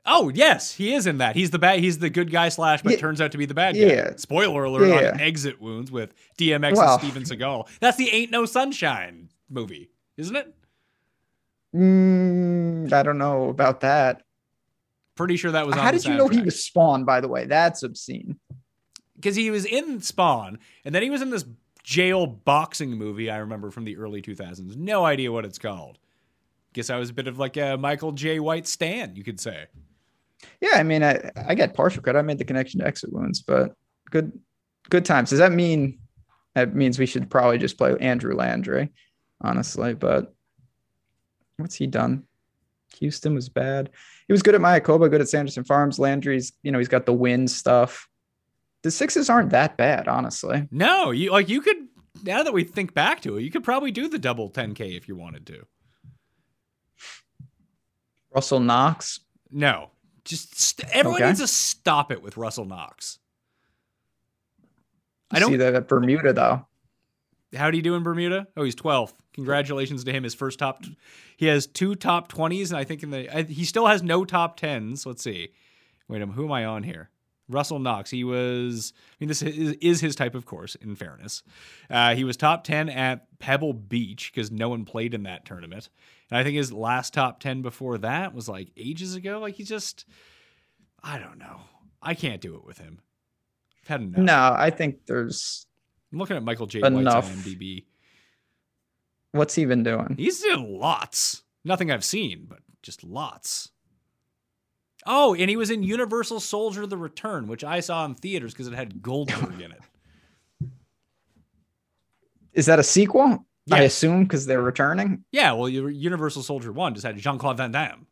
Oh yes, he is in that. He's the bad. He's the good guy slash, but Yeah. turns out to be the bad guy. Yeah. Spoiler alert Yeah. on Exit Wounds with DMX Well- and Steven Seagal. That's the Ain't No Sunshine movie, isn't it? Mm, I don't know about that. Pretty sure that was. On How did you know he was Spawn? By the way, that's obscene. because he was in Spawn, and then he was in this jail boxing movie I remember from the early 2000s. No idea what it's called. Guess I was a bit of like a Michael Jai White stan, you could say. Yeah, I mean, I, I get partial credit. I made the connection to Exit Wounds, but good, good times. Does that mean that means we should probably just play Andrew Landry, honestly? But what's he done? Houston was bad. He was good at Mayakoba, good at Sanderson Farms. Landry's, you know, he's got the win stuff. The sixes aren't that bad, honestly. No, you like you could. Now that we think back to it, you could probably do the double 10k if you wanted to. Russell Knox, No, just st- everyone Okay. needs to stop it with Russell Knox. I don't- see that at Bermuda though. How do you do in Bermuda? Oh, he's 12th. Congratulations to him. His first top. He has two top 20s, and I think in the I, he still has no top 10s. Let's see. Wait, um, who am I on here? Russell Knox. He was. I mean, this is, is his type of course. In fairness, uh, he was top 10 at Pebble Beach because no one played in that tournament. And I think his last top 10 before that was like ages ago. Like he just. I don't know. I can't do it with him. I've had enough. No, I think there's I'm looking at Michael J. Enough. White's IMDb. what's he been doing? He's doing lots. Nothing I've seen, but just lots. Oh, and he was in Universal Soldier the Return, which I saw in theaters because it had Goldberg in it. Is that a sequel? I assume because they're returning. Yeah, well, your Universal Soldier 1 just had Jean Claude Van Damme.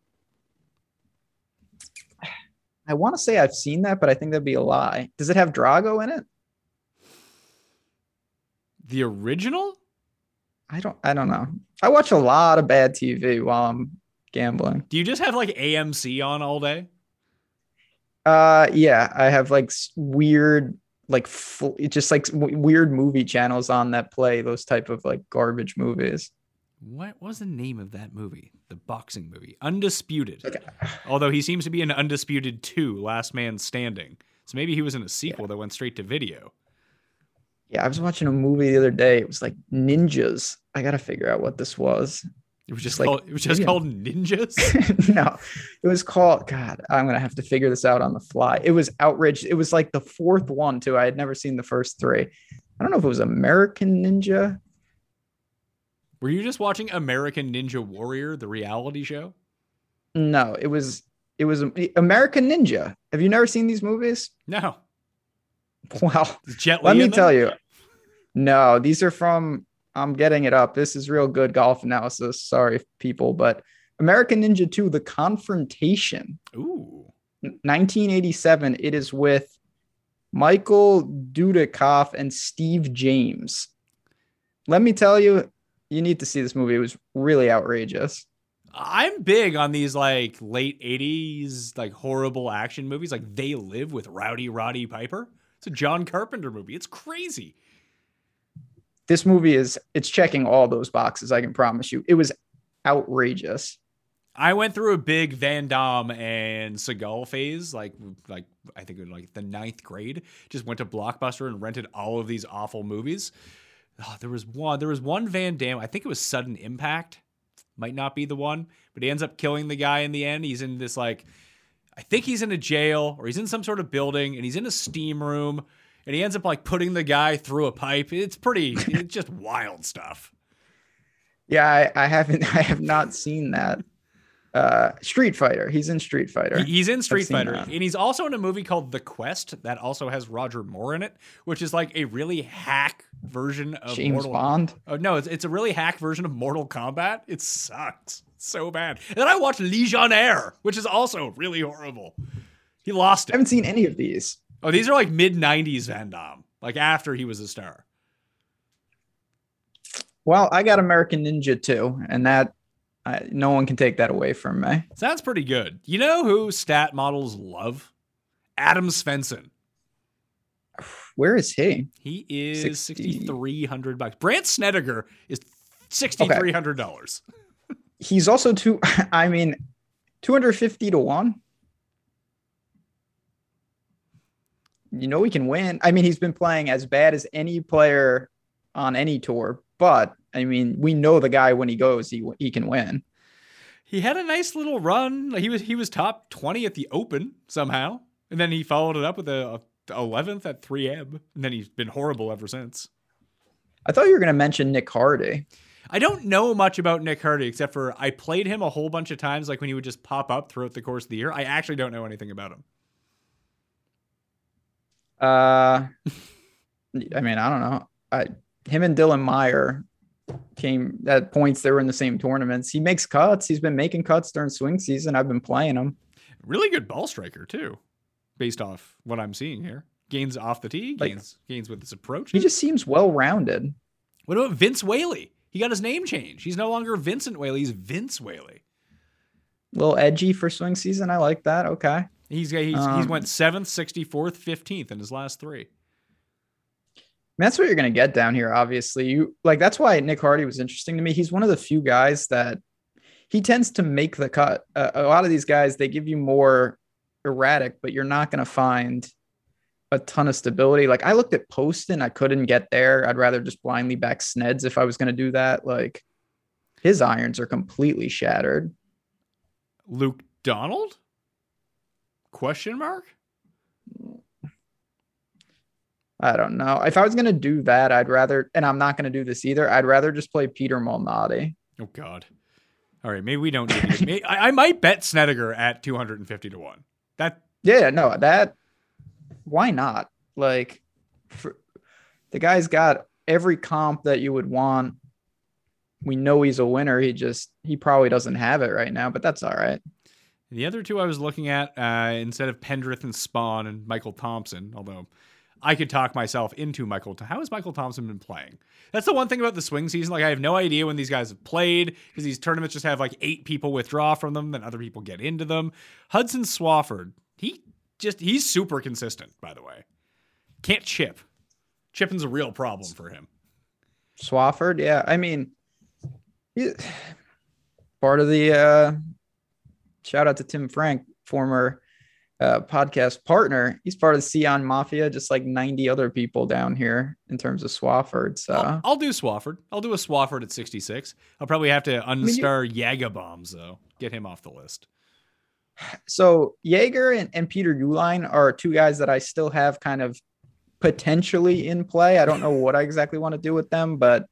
I want to say I've seen that, but I think that'd be a lie. Does it have Drago in it? The original? I don't. I don't know. I watch a lot of bad TV while I'm gambling. Do you just have like AMC on all day? Uh, yeah, I have like weird, like full, just like w- weird movie channels on that play those type of like garbage movies. What was the name of that movie? The boxing movie. Undisputed. Okay. Although he seems to be in Undisputed 2, Last Man Standing. So maybe he was in a sequel that went straight to video. Yeah, I was watching a movie the other day. It was like ninjas. I gotta figure out what this was. It was just like- called it was just yeah. called Ninjas. no, it was called. God, I'm gonna have to figure this out on the fly. It was outraged. It was like the fourth one too. I had never seen the first three. I don't know if it was American Ninja. Were you just watching American Ninja Warrior, the reality show? No, it was. It was American Ninja. Have you never seen these movies? No. Li let me them? tell you. No, these are from. I'm getting it up. This is real good golf analysis. Sorry, people, but American Ninja 2: The Confrontation. Ooh. 1987. It is with Michael Dudikoff and Steve James. Let me tell you, you need to see this movie. It was really outrageous. I'm big on these like late 80s like horrible action movies like They Live with Rowdy Roddy Piper. It's a John Carpenter movie. It's crazy. This movie is it's checking all those boxes, I can promise you. It was outrageous. I went through a big Van Damme and Seagal phase, like like I think in like the ninth grade. Just went to Blockbuster and rented all of these awful movies. Oh, there was one. There was one Van Damme. I think it was Sudden Impact. Might not be the one, but he ends up killing the guy in the end. He's in this like, I think he's in a jail or he's in some sort of building and he's in a steam room and he ends up like putting the guy through a pipe. It's pretty. it's just wild stuff. Yeah, I, I haven't I have not seen that. Uh, Street Fighter. He's in Street Fighter. He's in Street Fighter, that. and he's also in a movie called The Quest that also has Roger Moore in it, which is like a really hack version of James Mortal. Bond. Oh no, it's, it's a really hack version of Mortal Kombat. It sucks so bad. And then I watched Legionnaire, which is also really horrible. He lost it. I haven't seen any of these. Oh, these are like mid '90s Van Damme, like after he was a star. Well, I got American Ninja too, and that I, no one can take that away from me. Sounds pretty good. You know who stat models love? Adam Svensson. Where is he? He is sixty three hundred bucks. Brandt Snedeker is sixty three hundred dollars. He's also two. I mean, two hundred fifty to one. You know he can win. I mean, he's been playing as bad as any player on any tour, but I mean, we know the guy when he goes, he he can win. He had a nice little run. He was he was top twenty at the Open somehow, and then he followed it up with a eleventh at three M, and then he's been horrible ever since. I thought you were going to mention Nick Hardy. I don't know much about Nick Hardy except for I played him a whole bunch of times, like when he would just pop up throughout the course of the year. I actually don't know anything about him. Uh, I mean, I don't know. I him and Dylan Meyer came at points they were in the same tournaments. He makes cuts. He's been making cuts during swing season. I've been playing him. Really good ball striker too, based off what I'm seeing here. Gains off the tee, Like- gains gains with his approach. He just seems well rounded. What about Vince Whaley? He got his name changed. He's no longer Vincent Whaley. He's Vince Whaley. A little edgy for swing season. I like that. Okay. He's he's, he's Um, went seventh, sixty fourth, fifteenth in his last three. that's what you're going to get down here. Obviously, you like that's why Nick Hardy was interesting to me. He's one of the few guys that he tends to make the cut. Uh, a lot of these guys they give you more erratic, but you're not going to find a ton of stability. Like I looked at Poston, I couldn't get there. I'd rather just blindly back Sneds if I was going to do that. Like his irons are completely shattered. Luke Donald? Question mark? I don't know. If I was going to do that, I'd rather, and I'm not going to do this either. I'd rather just play Peter Malnati. Oh God. All right, maybe we don't. Need I, I might bet Snedeker at two hundred and fifty to one. That Yeah, no, that why not? Like for, the guy's got every comp that you would want. We know he's a winner. He just he probably doesn't have it right now, but that's all right. The other two I was looking at uh, instead of Pendrith and Spaun and Michael Thompson, although I could talk myself into Michael. How has Michael Thompson been playing? That's the one thing about the swing season. Like I have no idea when these guys have played because these tournaments just have like eight people withdraw from them, then other people get into them. Hudson Swafford, he just he's super consistent. By the way, can't chip. Chipping's a real problem for him. Swafford, yeah. I mean, he, part of the uh, shout out to Tim Frank, former uh, podcast partner. He's part of the Sion Mafia, just like 90 other people down here in terms of Swafford. So I'll, I'll do Swafford. I'll do a Swafford at 66. I'll probably have to unstar Yaga bombs though. Get him off the list. so Jaeger and, and Peter Uihlein are two guys that I still have kind of potentially in play. I don't know what I exactly want to do with them, but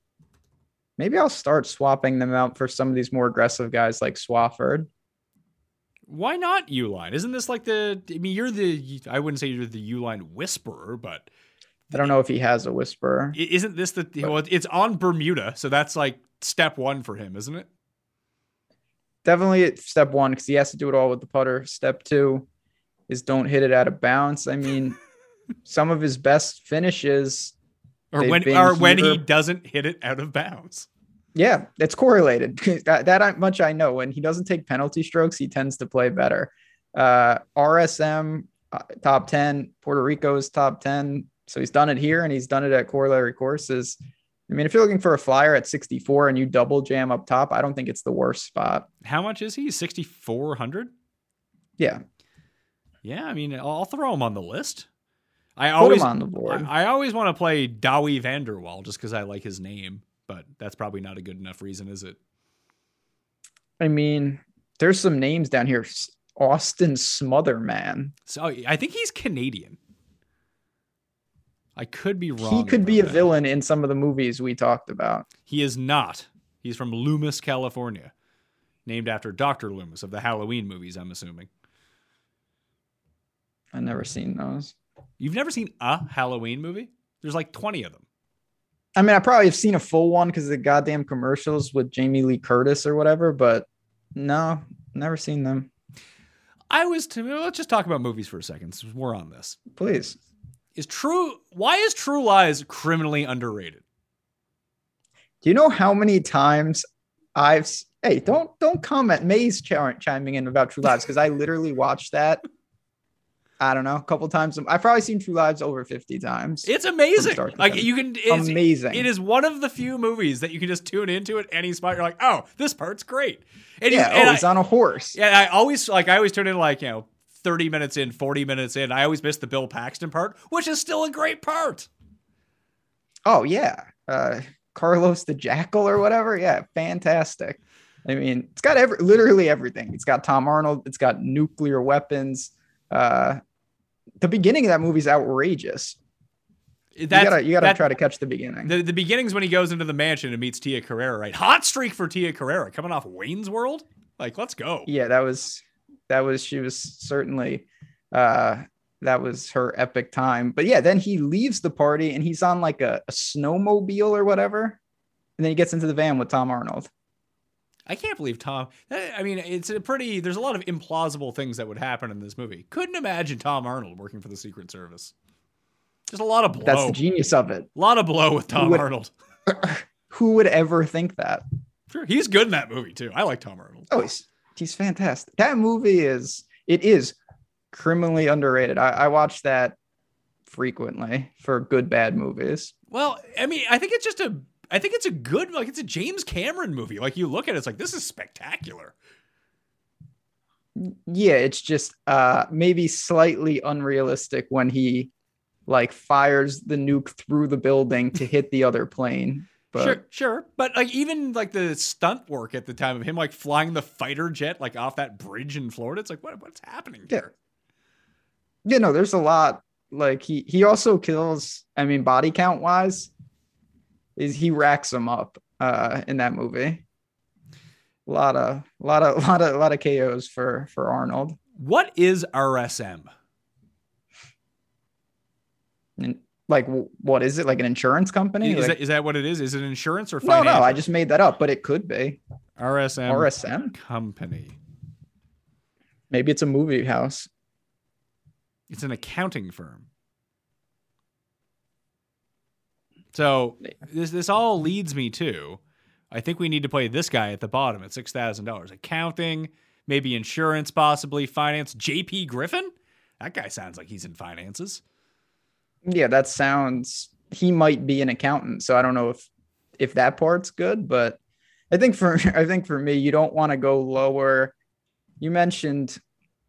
maybe I'll start swapping them out for some of these more aggressive guys like Swafford. Why not Uihlein? Isn't this like the? I mean, you're the. I wouldn't say you're the Uihlein whisperer, but I don't know if he has a whisperer. isn't this the? Well, it's on Bermuda, so that's like step one for him, isn't it? Definitely step one because he has to do it all with the putter. Step two is don't hit it out of bounds. I mean, some of his best finishes, Or when, or when he doesn't hit it out of bounds. Yeah, it's correlated. that, that much I know. When he doesn't take penalty strokes, he tends to play better. Uh, RSM uh, top ten, Puerto Rico's top ten. So he's done it here and he's done it at corollary courses. I mean, if you're looking for a flyer at 64 and you double jam up top, I don't think it's the worst spot. How much is he? Sixty four hundred. Yeah, Yeah, I mean, I'll I'll throw him on the list. I put always him on the board. I, I always want to play Dawie van der Walt just because I like his name, but that's probably not a good enough reason, is it? I mean, there's some names down here. Austin Smotherman. So oh, I think he's Canadian. I could be wrong. He could be a villain in some of the movies we talked about. He is not. He's from Loomis, California. named after Dr. Loomis of the Halloween movies, I'm assuming. I've never seen those. You've never seen a Halloween movie? There's like 20 of them. I mean, I probably have seen a full one because of the goddamn commercials with Jamie Lee Curtis or whatever, but no, never seen them. I was to let's just talk about movies for a second. Since we're on this. Please. Is true why is True Lies criminally underrated? Do you know how many times I've hey don't don't comment May's ch- chiming in about True Lies because I literally watched that. I don't know, a couple times. I've probably seen True Lies over fifty times. It's amazing. Like you can it's, Amazing. It is one of the few movies that you can just tune into at any spot. You're like, oh, this part's great. And you- yeah, and oh, I- he's on a horse. Yeah, I always like I always tune in like, you know, 30 minutes in, 40 minutes in. I always miss the Bill Paxton part, which is still a great part. Oh yeah, uh, Carlos the Jackal or whatever. Yeah, fantastic. I mean, it's got every literally everything. It's got Tom Arnold. It's got nuclear weapons. Uh, the beginning of that movie is outrageous. You gotta you gotta that- try to catch the beginning. The, the beginnings when he goes into the mansion and meets Tia Carrere, right? Hot streak for Tia Carrere coming off Wayne's World. Like, let's go. yeah, that was that was she was certainly uh that was her epic time. But yeah, then he leaves the party and he's on like a, a snowmobile or whatever. And then he gets into the van with Tom Arnold. I can't believe Tom. I mean, it's a pretty. There's a lot of implausible things that would happen in this movie. Couldn't imagine Tom Arnold working for the Secret Service. Just a lot of blow. That's the genius of it. a lot of blow with Tom would- Arnold. Who would ever think that? Sure, he's good in that movie too. I like Tom Arnold. Oh, he's he's fantastic. That movie is it is criminally underrated. I, I watch that frequently for good bad movies. Well, I mean, I think it's just a. I think it's a good, like, it's a James Cameron movie. Like, you look at it, it's like, this is spectacular. Yeah, it's just uh maybe slightly unrealistic when he like fires the nuke through the building to hit the other plane. But sure, sure. But, like, even, like, the stunt work at the time of him, like, flying the fighter jet, like, off that bridge in Florida, it's like, what, what's happening Yeah. here? you know, there's a lot like he he also kills, I mean, body count wise, is he racks them up uh in that movie. A lot of a lot of a lot of a lot of KOs for for Arnold. What is RSM? And like what is it? Like an insurance company? Is, Like- that, is that what it is? Is it insurance or finance? no, no, I just made that up, but it could be RSM RSM. company. Maybe it's a movie house. It's an accounting firm. So this this all leads me to I think we need to play this guy at the bottom at six thousand dollars. Accounting, maybe insurance, possibly finance. JP Griffin? That guy sounds like he's in finances. Yeah, that sounds he might be an accountant, so I don't know if if that part's good, but I think for I think for me, you don't want to go lower. You mentioned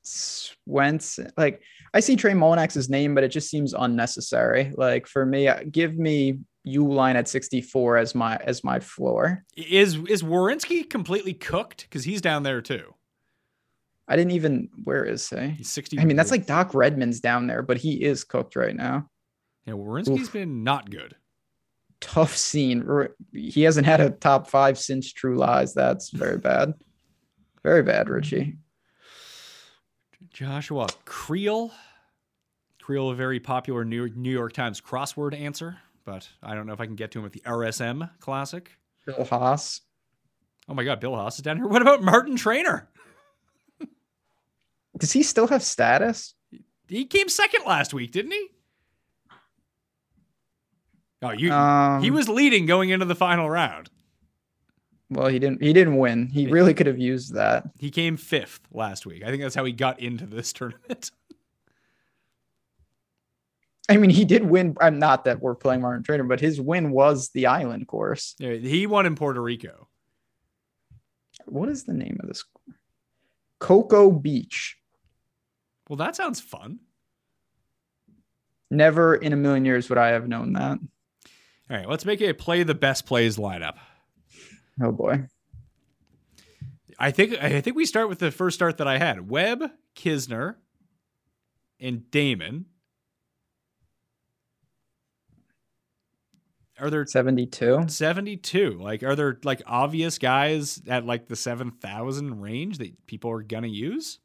Swenson, like I see Trey Mullinax's name, but it just seems unnecessary. Like for me, uh, give me Uihlein at 64 as my as my floor. Is is Werenski completely cooked? Because he's down there too. I didn't even where is he? He's sixty. I mean, that's like Doc Redman's down there, but he is cooked right now. yeah. Werenski's Oof. been not good. Tough scene. He hasn't had a top five since True Lies. That's very bad. Very bad, Richie. Joshua Creel. Creel, a very popular New York, New York Times crossword answer, but I don't know if I can get to him at the RSM Classic. Bill Haas. Oh my God, Bill Haas is down here. What about Martin Trainer? Does he still have status? He came second last week, didn't he? Oh, you. Um, he was leading going into the final round. Well, he didn't. He didn't win. He really could have used that. He came fifth last week. I think that's how he got into this tournament. I mean, he did win. I'm not that we're playing Martin Trainer, but his win was the island course. Yeah, he won in Puerto Rico. What is the name of this? Coco Beach. Well, that sounds fun. Never in a million years would I have known that. All right, let's make a play the best plays lineup. Oh boy. I think I think we start with the first start that I had. Webb, Kisner, and Dahmen. Are there 72. 72? Like, are there like obvious guys at like the 7,000 range that people are to use?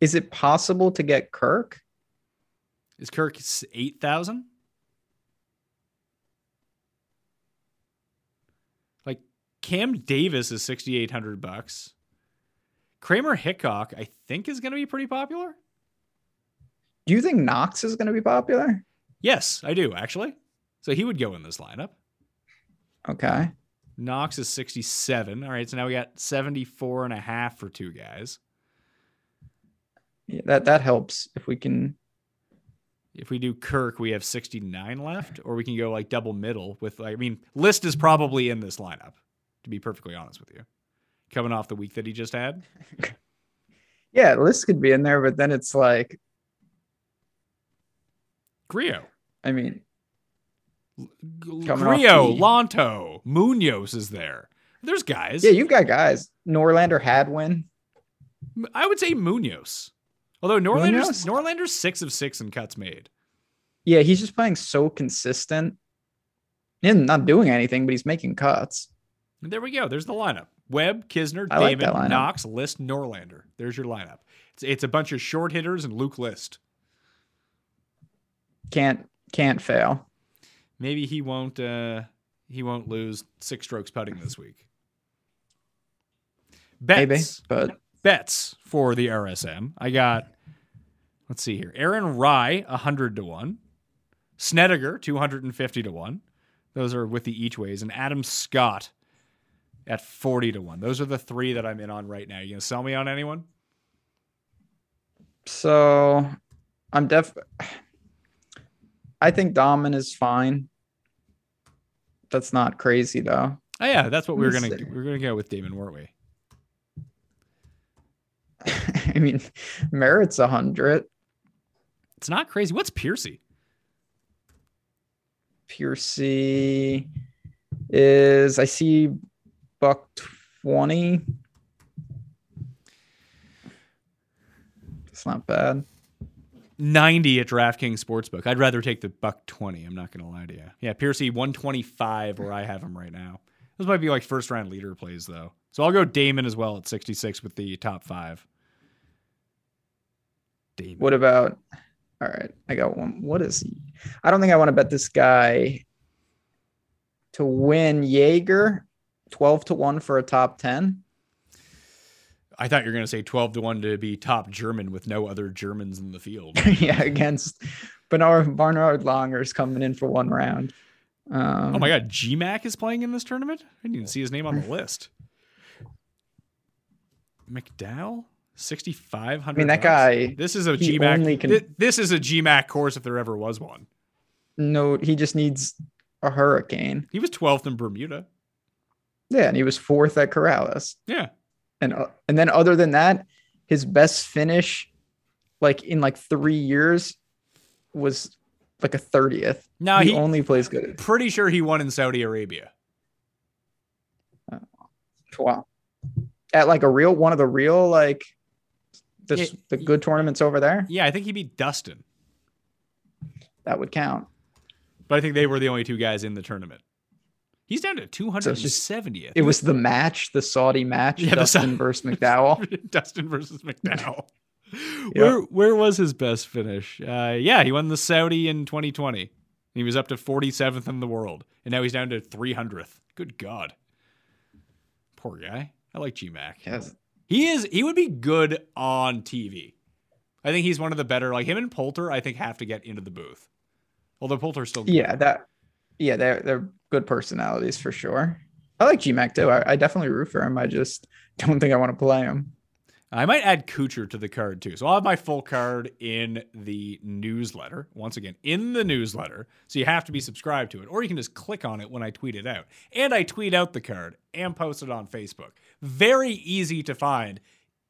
Is it possible to get Kirk? Is Kirk 8,000? Like Cam Davis is 6,800 bucks. Kramer Hickok, I think, is to be pretty popular. Do you think Knox is going to be popular? Yes, I do actually. So he would go in this lineup. Okay. Knox is 67. All right, so now we got 74 and a half for two guys. Yeah, that that helps if we can If we do Kirk, we have 69 left, or we can go like double middle with like I mean, List is probably in this lineup, to be perfectly honest with you. Coming off the week that he just had. Yeah, list could be in there, but then it's like Grillo. I mean, G- Coming off Grillo, Lonto, Munoz is there. There's guys. yeah, you've got guys. Norlander Hadwin. I would say Munoz. Although Norlander's Munoz? Norlander's six of six in cuts made. Yeah, he's just playing so consistent. And not doing anything, but he's making cuts. And there we go. There's the lineup. Webb, Kisner, I David, lineup. Knox, List, Norlander. There's your lineup. It's, it's a bunch of short hitters and Luke List. Can't can't fail. Maybe he won't uh he won't lose six strokes putting this week. Bets. Maybe, but Bets for the RSM. I got let's see here. Aaron Rai, hundred to one. Snedeker, two hundred and fifty to one. Those are with the each ways, and Adam Scott at forty to one. Those are the three that I'm in on right now. You gonna sell me on anyone? so I'm def I think Dahmen is fine. That's not crazy though. Oh yeah, that's what we were gonna me see. we were gonna go with Dahmen, weren't we? I mean, Merritt's a hundred. It's not crazy. What's Piercy? Piercy is I see buck twenty. It's not bad. 90 at DraftKings Sportsbook. I'd rather take the buck 20. I'm not going to lie to you. Yeah, Piercy 125 where I have him right now. Those might be like first round leader plays though. So I'll go Dahmen as well at 66 with the top 5. Dahmen. What about? All right, I got one. What is he? I don't think I want to bet this guy to win Jaeger, twelve to one for a top ten. I thought you were going to say 12 to 1 to be top German with no other Germans in the field. yeah, against Bernard Barnard Langer's coming in for one round. Um, oh my god, GMAC is playing in this tournament? I didn't even see his name on the list. McDowell? 6500 I mean, that guy, This is a GMAC. can- thi- this is a GMAC course if there ever was one. No, he just needs a hurricane. He was 12th in Bermuda. Yeah, and he was fourth at Corales. Yeah. And uh, and then other than that, his best finish, like in like three years, was like a thirtieth. No, he, he, only plays good. pretty sure he won in Saudi Arabia. Wow. At like a real one of the real like the, Yeah, the good tournaments over there, Yeah, I think he beat Dustin, that would count. but I think they were the only two guys in the tournament. He's down to So 270th. It was the match, the Saudi match, Yeah, Dustin Sa- versus McDowell. Dustin versus McDowell. Where where was his best finish? Uh, yeah, he won the Saudi in 2020. He was up to 47th in the world, and now he's down to 300th. Good God, poor guy. I like GMAC. Yes. He is. He would be good on TV. I think he's one of the better. Like him and Poulter, I think have to get into the booth. Although Poulter's still good. Yeah, that yeah, they're they're good personalities for sure. I like GMAC too. I, I definitely root for him. I just don't think I want to play him. I might add Kuchar to the card too. So I'll have my full card in the newsletter. Once again, in the newsletter. So you have to be subscribed to it, or you can just click on it when I tweet it out. And I tweet out the card and post it on Facebook. Very easy to find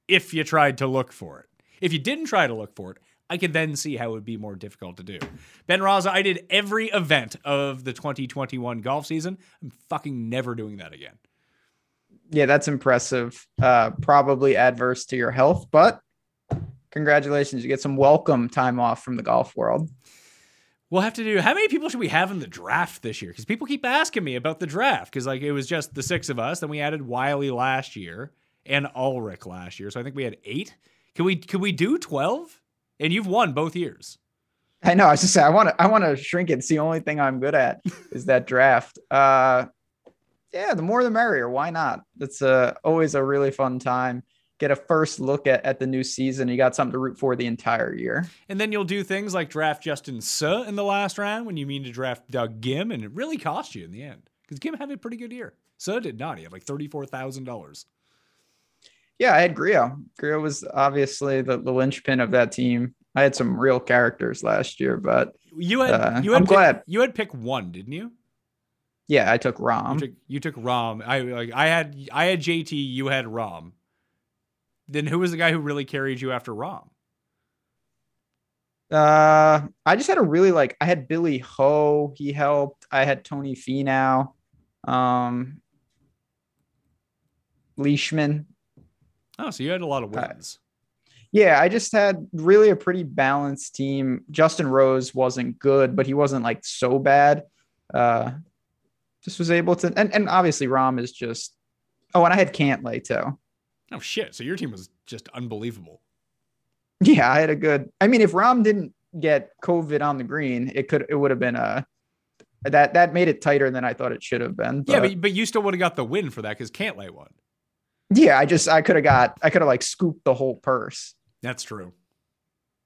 if you tried to look for it. If you didn't try to look for it, I could then see how it would be more difficult to do. Ben Rasa, I did every event of the 2021 golf season. I'm fucking never doing that again. Yeah, that's impressive. Uh, probably adverse to your health, but congratulations. You get some welcome time off from the golf world. We'll have to do. How many people should we have in the draft this year? Because people keep asking me about the draft. Because like it was just the six of us. Then we added Wiley last year and Ulrich last year. So I think we had eight. Can we? Can we do twelve? And you've won both years. I know. I was just saying. I want to. I want to shrink it. It's the only thing I'm good at is that draft. Uh, yeah, the more the merrier. Why not? It's uh, always a really fun time get a first look at, at the new season. You got something to root for the entire year. And then you'll do things like draft Justin Suh in the last round when you mean to draft Doug Ghim, and it really cost you in the end because Ghim had a pretty good year. Suh did not. He had like $34,000. Yeah, I had Grillo. Grillo was obviously the, the linchpin of that team. I had some real characters last year, but you had, uh, you had I'm pick, glad you had pick one, didn't you? Yeah, I took Rahm. You took, you took Rahm. I like I had I had JT. You had Rahm. Then who was the guy who really carried you after Rahm? Uh, I just had a really like I had Billy Ho. He helped. I had Tony Finau, um, Leishman. Oh, so you had a lot of wins. Uh, yeah, I just had really a pretty balanced team. Justin Rose wasn't good, but he wasn't like so bad. Uh, just was able to, and, and obviously Rahm is just. Oh, and I had Cantlay too. Oh shit! So your team was just unbelievable. Yeah, I had a good. I mean, if Rahm didn't get COVID on the green, it could it would have been a that that made it tighter than I thought it should have been. But, yeah, but but you still would have got the win for that because Cantlay won. Yeah, I just I could have got I could have like scooped the whole purse. That's true.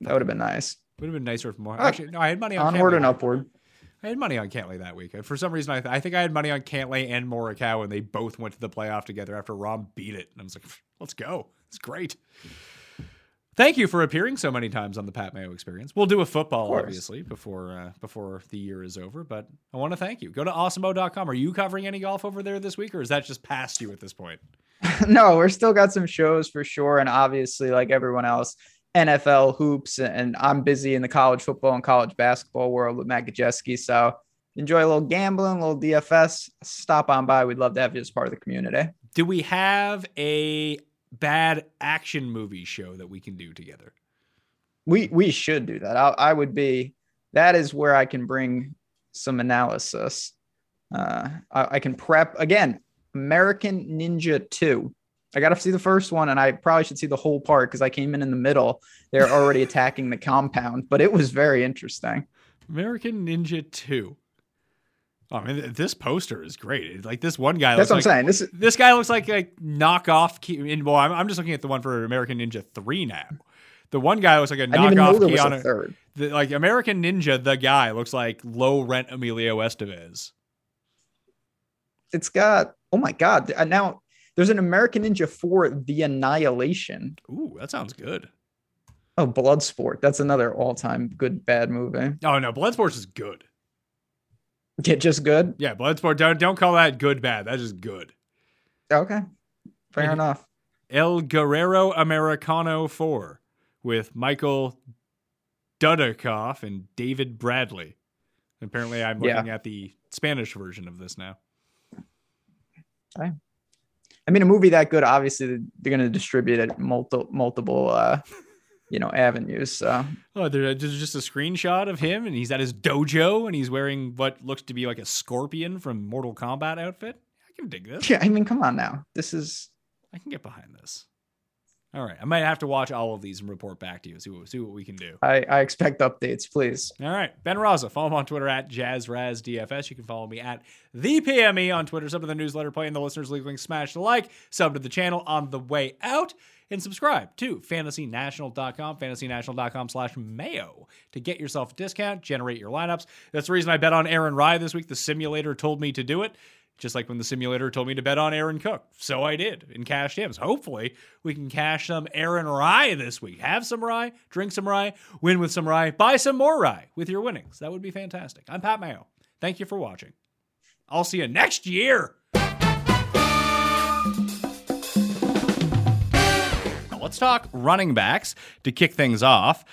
That would have been nice. Would have been nicer if more. Actually, no, I had money on onward and upward. I had money on Cantlay that week. For some reason, I, th- I think I had money on Cantlay and Morikawa, and they both went to the playoff together after Rahm beat it. And I was like, let's go. It's great. Thank you for appearing so many times on the Pat Mayo Experience. We'll do a football, obviously, before uh, before the year is over. But I want to thank you. Go to awesemo.com. Are you covering any golf over there this week, or is that just past you at this point? no, we're still got some shows for sure, and obviously, like everyone else, NFL hoops, and I'm busy in the college football and college basketball world with Matt Gajeski. So enjoy a little gambling, a little DFS. Stop on by. We'd love to have you as part of the community. Do we have a bad action movie show that we can do together? We we should do that. I, I would be. That is where I can bring some analysis. Uh, I, I can prep again. American Ninja Two. I got to see the first one, and I probably should see the whole part because I came in in the middle. They're already attacking the compound, but it was very interesting. American Ninja Two. Oh, I mean, this poster is great. Like this one guy. That's what like, I'm saying. This this guy looks like a knockoff. Key, well, I'm, I'm just looking at the one for American Ninja Three now. The one guy looks like a knockoff Keanu. The, like American Ninja, the guy looks like low rent Emilio Estevez. It's got oh my god! Uh, now there's an American Ninja for The Annihilation. Ooh, that sounds good. Oh, Bloodsport. That's another all-time good bad movie. Oh no, Bloodsport is good. Yeah, just good. Yeah, Bloodsport. Don't don't call that good bad. That's just good. Okay, fair enough. El Guerrero Americano Four with Michael Dudikoff and David Bradley. Apparently, I'm looking yeah. at the Spanish version of this now. Okay. I mean, a movie that good, obviously, they're going to distribute it multiple, multiple, uh, you know, avenues. So, oh, there's just a screenshot of him, and he's at his dojo, and he's wearing what looks to be like a scorpion from Mortal Kombat outfit. I can dig this. Yeah, I mean, come on now. This is. I can get behind this. All right, I might have to watch all of these and report back to you. See what see what we can do. I, I expect updates, please. All right, Ben Rasa. Follow him on Twitter at JazzRazDFS. You can follow me at the PME on Twitter. Sub to the newsletter, play in the listeners league link, smash the like, sub to the channel on the way out, and subscribe to FantasyNational.com, FantasyNational.com slash Mayo to get yourself a discount, generate your lineups. That's the reason I bet on Aaron Rai this week. The simulator told me to do it just like when the simulator told me to bet on Aaron Cook. So I did cashed him. So hopefully we can cash some Aaron Rai this week. Have some rye, drink some rye, win with some rye, buy some more rye with your winnings. That would be fantastic. I'm Pat Mayo. Thank you for watching. I'll see you next year. Now let's talk running backs to kick things off.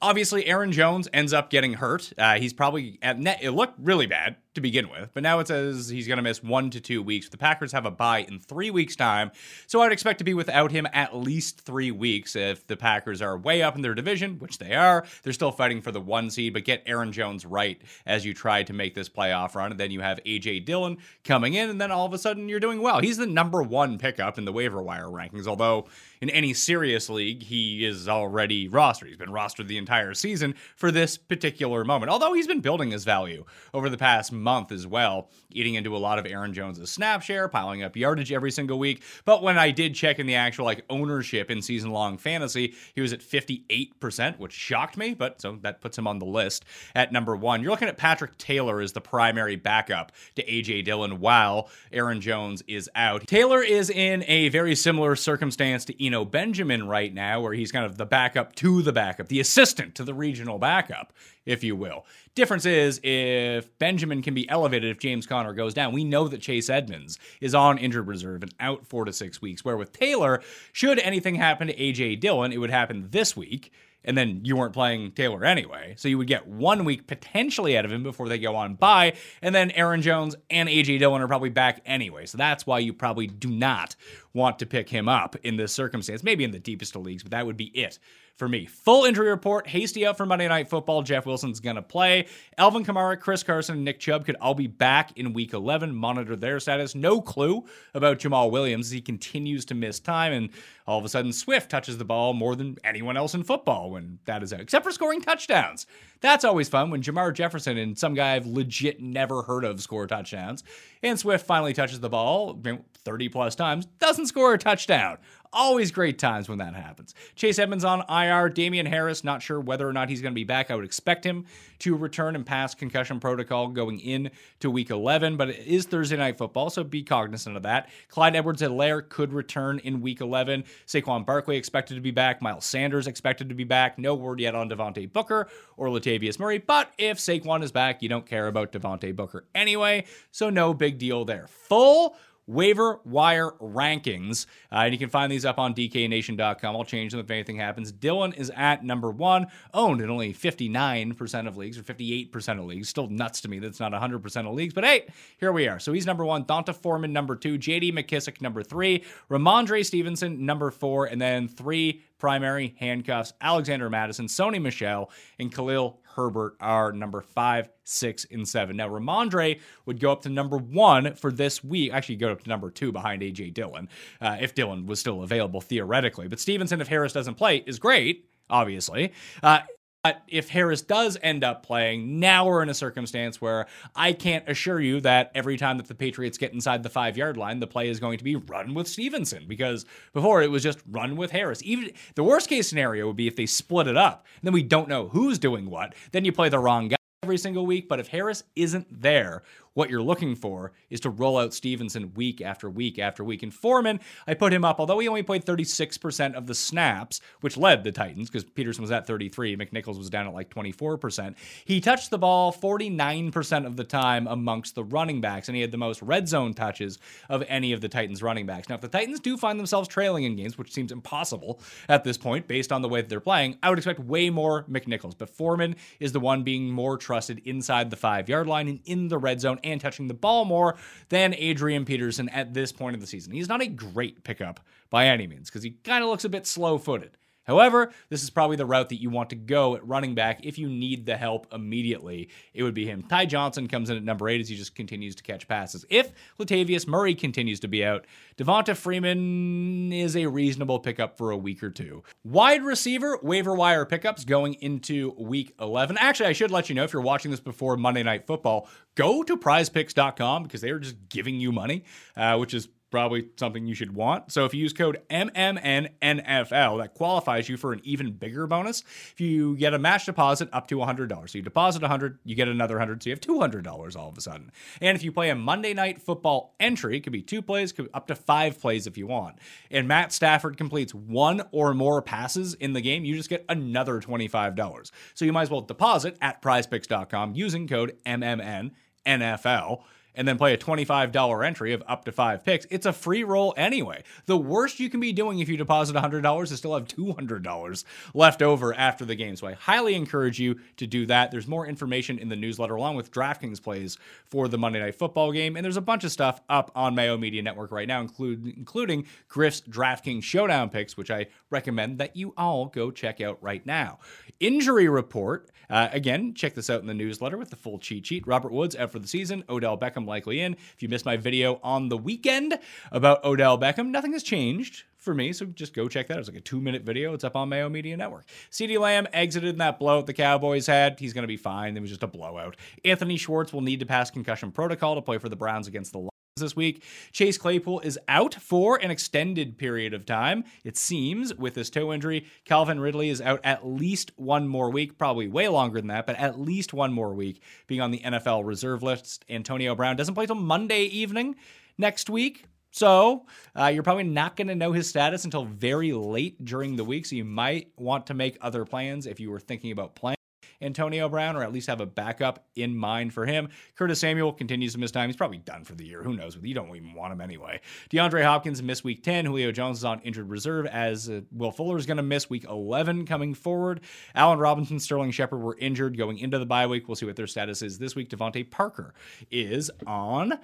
Obviously, Aaron Jones ends up getting hurt. Uh, he's probably at net. It looked really bad to begin with, but now it says he's going to miss one to two weeks. The Packers have a bye in three weeks' time, so I'd expect to be without him at least three weeks. If the Packers are way up in their division, which they are, they're still fighting for the one seed. But get Aaron Jones right as you try to make this playoff run, and then you have AJ Dillon coming in, and then all of a sudden you're doing well. He's the number one pickup in the waiver wire rankings, although in any serious league he is already rostered. He's been rostered the entire season for this particular moment. Although he's been building his value over the past month as well, eating into a lot of Aaron Jones's snap share, piling up yardage every single week. But when I did check in the actual like ownership in season long fantasy, he was at 58%, which shocked me, but so that puts him on the list at number one. You're looking at Patrick Taylor as the primary backup to AJ Dillon while Aaron Jones is out. Taylor is in a very similar circumstance to Eno Benjamin right now, where he's kind of the backup to the backup, the assistant to the regional backup, if you will. Difference is if Benjamin can be elevated if James Conner goes down. We know that Chase Edmonds is on injured reserve and out four to six weeks. Where with Taylor, should anything happen to AJ Dillon, it would happen this week and then you weren't playing Taylor anyway. So you would get one week potentially out of him before they go on bye, and then Aaron Jones and AJ Dillon are probably back anyway. So that's why you probably do not want to pick him up in this circumstance. Maybe in the deepest of leagues, but that would be it for me. Full injury report. Hasty out for Monday Night Football. Jeff Wilson's going to play. Alvin Kamara, Chris Carson, and Nick Chubb could all be back in week 11. Monitor their status. No clue about Jamaal Williams. He continues to miss time, and all of a sudden, Swift touches the ball more than anyone else in football when that is out, except for scoring touchdowns. That's always fun when Jermar Jefferson and some guy I've legit never heard of score touchdowns. And Swift finally touches the ball 30 plus times, doesn't score a touchdown. Always great times when that happens. Chase Edmonds on IR. Damien Harris, not sure whether or not he's going to be back. I would expect him to return and pass concussion protocol going in to week 11, but it is Thursday night football, so be cognizant of that. Clyde Edwards Helaire could return in week 11. Saquon Barkley expected to be back. Miles Sanders expected to be back. No word yet on Devontae Booker or Latavius Murray, but if Saquon is back, you don't care about Devontae Booker anyway, so no big deal there. Full waiver wire rankings. Uh, and you can find these up on DKNation.com. I'll change them if anything happens. Dillon is at number one, owned in only 59% of leagues or 58% of leagues. Still nuts to me that's not 100% of leagues, but hey, here we are. So he's number one. D'Onta Foreman, number two. JD McKissic, number three. Rhamondre Stevenson, number four. And then three primary handcuffs Alexander Mattison, Sony Michel, and Khalil Herbert are number five, six, and seven. Now, Rhamondre would go up to number one for this week. Actually, go up to number two behind A.J. Dillon, uh, if Dillon was still available theoretically. But Stevenson, if Harris doesn't play, is great obviously. Uh, but if Harris does end up playing, now we're in a circumstance where I can't assure you that every time that the Patriots get inside the five yard line, the play is going to be run with Stevenson because before it was just run with Harris. Even the worst case scenario would be if they split it up, and then we don't know who's doing what. Then you play the wrong guy every single week. But if Harris isn't there, what you're looking for is to roll out Stevenson week after week after week. And Foreman, I put him up, although he only played 36% of the snaps, which led the Titans because Peterson was at 33, McNichols was down at like 24%. He touched the ball 49% of the time amongst the running backs, and he had the most red zone touches of any of the Titans running backs. Now, if the Titans do find themselves trailing in games, which seems impossible at this point based on the way that they're playing, I would expect way more McNichols. But Foreman is the one being more trusted inside the five yard line and in the red zone and touching the ball more than Adrian Peterson at this point of the season. He's not a great pickup by any means because he kind of looks a bit slow footed. However, this is probably the route that you want to go at running back if you need the help immediately. It would be him. Ty Johnson comes in at number eight as he just continues to catch passes. If Latavius Murray continues to be out, Devonta Freeman is a reasonable pickup for a week or two. Wide receiver waiver wire pickups going into week 11. Actually, I should let you know if you're watching this before Monday Night Football, go to prizepicks.com because they are just giving you money, uh, which is probably something you should want. So if you use code MMNNFL, that qualifies you for an even bigger bonus. If you get a match deposit up to $100. So you deposit 100, you get another 100, so you have $200 all of a sudden. And if you play a Monday night football entry, it could be two plays, could be up to five plays if you want. And Matt Stafford completes one or more passes in the game, you just get another $25. So you might as well deposit at prizepicks.com using code MMNNFL and then play a $25 entry of up to five picks, it's a free roll anyway. The worst you can be doing if you deposit $100 is still have $200 left over after the game. So I highly encourage you to do that. There's more information in the newsletter along with DraftKings plays for the Monday Night Football game. And there's a bunch of stuff up on Mayo Media Network right now, include, including Griff's DraftKings Showdown picks, which I recommend that you all go check out right now. Injury report. Uh, again, check this out in the newsletter with the full cheat sheet. Robert Woods out for the season. Odell Beckham likely in. If you missed my video on the weekend about Odell Beckham, nothing has changed for me, so just go check that. It was like a two minute video. It's up on Mayo Media Network. CeeDee Lamb exited in that blowout the Cowboys had. He's going to be fine. It was just a blowout. Anthony Schwartz will need to pass concussion protocol to play for the Browns against the this week. Chase Claypool is out for an extended period of time, it seems, with his toe injury. Calvin Ridley is out at least one more week, probably way longer than that, but at least one more week being on the NFL reserve list. Antonio Brown doesn't play till Monday evening next week. So uh, you're probably not going to know his status until very late during the week. So you might want to make other plans if you were thinking about playing. Antonio Brown, or at least have a backup in mind for him. Curtis Samuel continues to miss time. He's probably done for the year. Who knows? You don't even want him anyway. DeAndre Hopkins missed week 10. Julio Jones is on injured reserve, as uh, Will Fuller is going to miss week 11 coming forward. Allen Robinson, Sterling Shepard were injured going into the bye week. We'll see what their status is this week. DeVante Parker is on.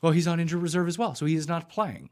Well, he's on injured reserve as well, so he is not playing.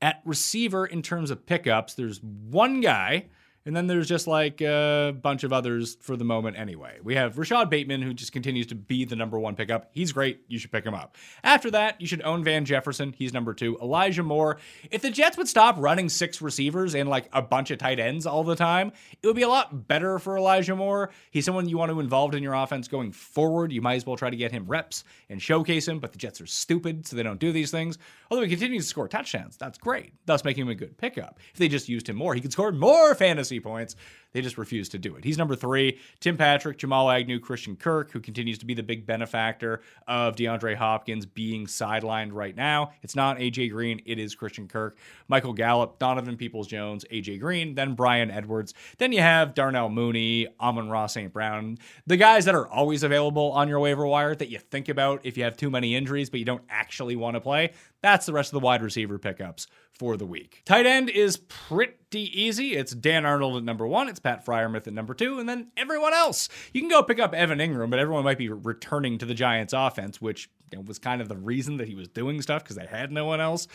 At receiver, in terms of pickups, there's one guy and then there's just like a bunch of others for the moment anyway. We have Rashad Bateman, who just continues to be the number one pickup. He's great. You should pick him up. After that, you should own Van Jefferson. He's number two. Elijah Moore. If the Jets would stop running six receivers and like a bunch of tight ends all the time, it would be a lot better for Elijah Moore. He's someone you want to involve in your offense going forward. You might as well try to get him reps and showcase him, but the Jets are stupid, so they don't do these things. Although he continues to score touchdowns, that's great, thus making him a good pickup. If they just used him more, he could score more fantasy points. They just refuse to do it. He's number three. Tim Patrick, Jamal Agnew, Christian Kirk, who continues to be the big benefactor of DeAndre Hopkins being sidelined right now. It's not AJ Green, it is Christian Kirk. Michael Gallup, Donovan Peoples Jones, AJ Green, then Bryan Edwards. Then you have Darnell Mooney, Amon-Ra St. Brown, the guys that are always available on your waiver wire that you think about if you have too many injuries, but you don't actually want to play. That's the rest of the wide receiver pickups for the week. Tight end is pretty easy. It's Dan Arnold at number one, Pat Freiermuth at number two, and then everyone else. You can go pick up Evan Engram, but everyone might be returning to the Giants offense, which you know, was kind of the reason that he was doing stuff because they had no one else.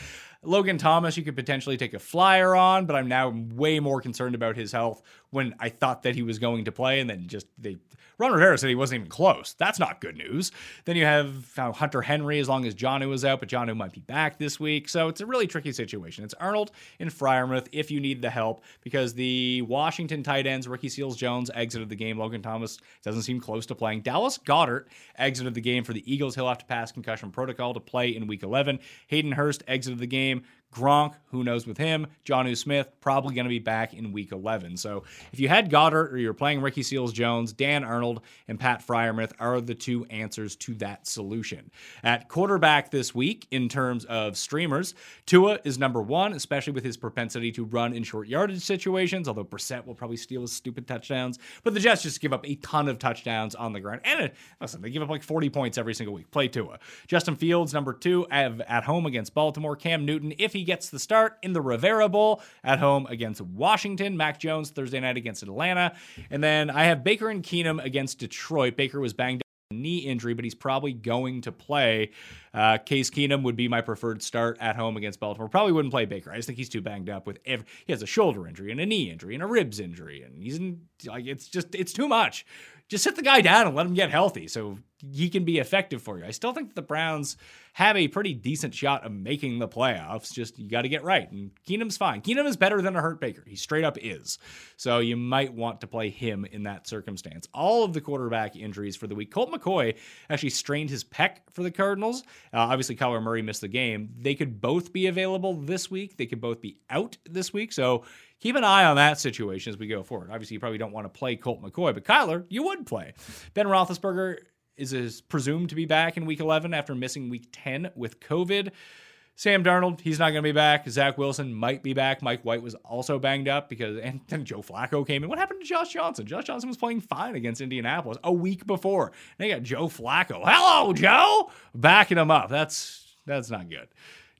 Logan Thomas, you could potentially take a flyer on, but I'm now way more concerned about his health when I thought that he was going to play, and then just they Ron Rivera said he wasn't even close. That's not good news. Then you have uh, Hunter Henry as long as Jonnu was out, but Jonnu might be back this week. So it's a really tricky situation. It's Arnold and Freiermuth if you need the help because the Washington tight ends, Ricky Seals Jones, exited the game. Logan Thomas doesn't seem close to playing. Dallas Goedert exited the game for the Eagles. He'll have to pass concussion protocol to play in week 11. Hayden Hurst exited the game. Gronk, who knows with him? Jonnu Smith, probably going to be back in week 11. So if you had Goedert or you're playing Ricky Seals Jones, Dan Arnold and Pat Freiermuth are the two answers to that solution. At quarterback this week, in terms of streamers, Tua is number one, especially with his propensity to run in short yardage situations, although Brissett will probably steal his stupid touchdowns. But the Jets just give up a ton of touchdowns on the ground. And it, listen, they give up like 40 points every single week. Play Tua. Justin Fields, number two, at home against Baltimore. Cam Newton, if he gets the start in the Rivera Bowl at home against Washington. Mac Jones Thursday night against Atlanta. And then I have Baker and Keenum against Detroit. Baker was banged up knee injury, but he's probably going to play. Uh, Case Keenum would be my preferred start at home against Baltimore. Probably wouldn't play Baker. I just think he's too banged up with every. He has a shoulder injury and a knee injury and a ribs injury, and he's in, like it's just it's too much. Just sit the guy down and let him get healthy so he can be effective for you. I still think the Browns have a pretty decent shot of making the playoffs. Just you got to get right. And Keenum's fine. Keenum is better than a hurt Baker. He straight up is. So you might want to play him in that circumstance. All of the quarterback injuries for the week. Colt McCoy actually strained his pec for the Cardinals. Uh, obviously, Kyler Murray missed the game. They could both be available this week. They could both be out this week. So keep an eye on that situation as we go forward. Obviously, you probably don't want to play Colt McCoy, but Kyler, you would play. Ben Roethlisberger is, is presumed to be back in week 11 after missing week 10 with COVID. Sam Darnold, he's not going to be back. Zach Wilson might be back. Mike White was also banged up because, and then Joe Flacco came in. What happened to Josh Johnson? Josh Johnson was playing fine against Indianapolis a week before. They got Joe Flacco. Hello, Joe, backing him up. That's that's not good.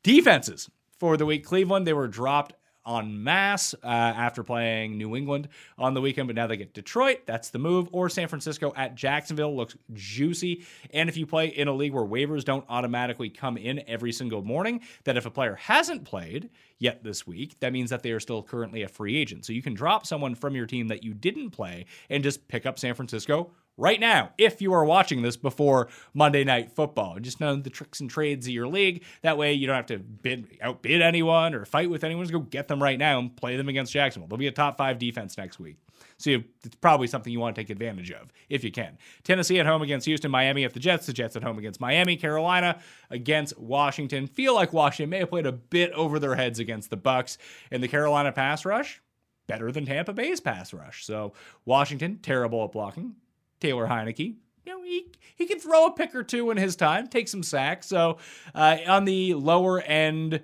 Defenses for the week. Cleveland, they were dropped en masse uh, after playing New England on the weekend, but now they get Detroit. That's the move. Or San Francisco at Jacksonville looks juicy. And if you play in a league where waivers don't automatically come in every single morning, that if a player hasn't played yet this week, that means that they are still currently a free agent. So you can drop someone from your team that you didn't play and just pick up San Francisco right now if you are watching this before Monday Night Football. Just know the tricks and trades of your league. That way you don't have to bid outbid anyone or fight with anyone. Just go get them right now and play them against Jacksonville. They'll be a top five defense next week. So you, it's probably something you want to take advantage of if you can. Tennessee at home against Houston, Miami at the Jets, the Jets at home against Miami, Carolina against Washington. Feel like Washington may have played a bit over their heads against the Bucs and the Carolina pass rush. Better than Tampa Bay's pass rush. So Washington, terrible at blocking. Taylor Heinicke. You know, he, he can throw a pick or two in his time, take some sacks. So uh, on the lower end,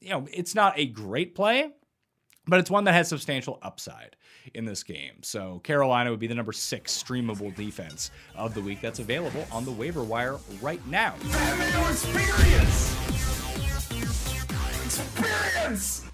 you know, it's not a great play, but it's one that has substantial upside in this game. So Carolina would be the number six streamable defense of the week that's available on the waiver wire right now. Experience! Experience!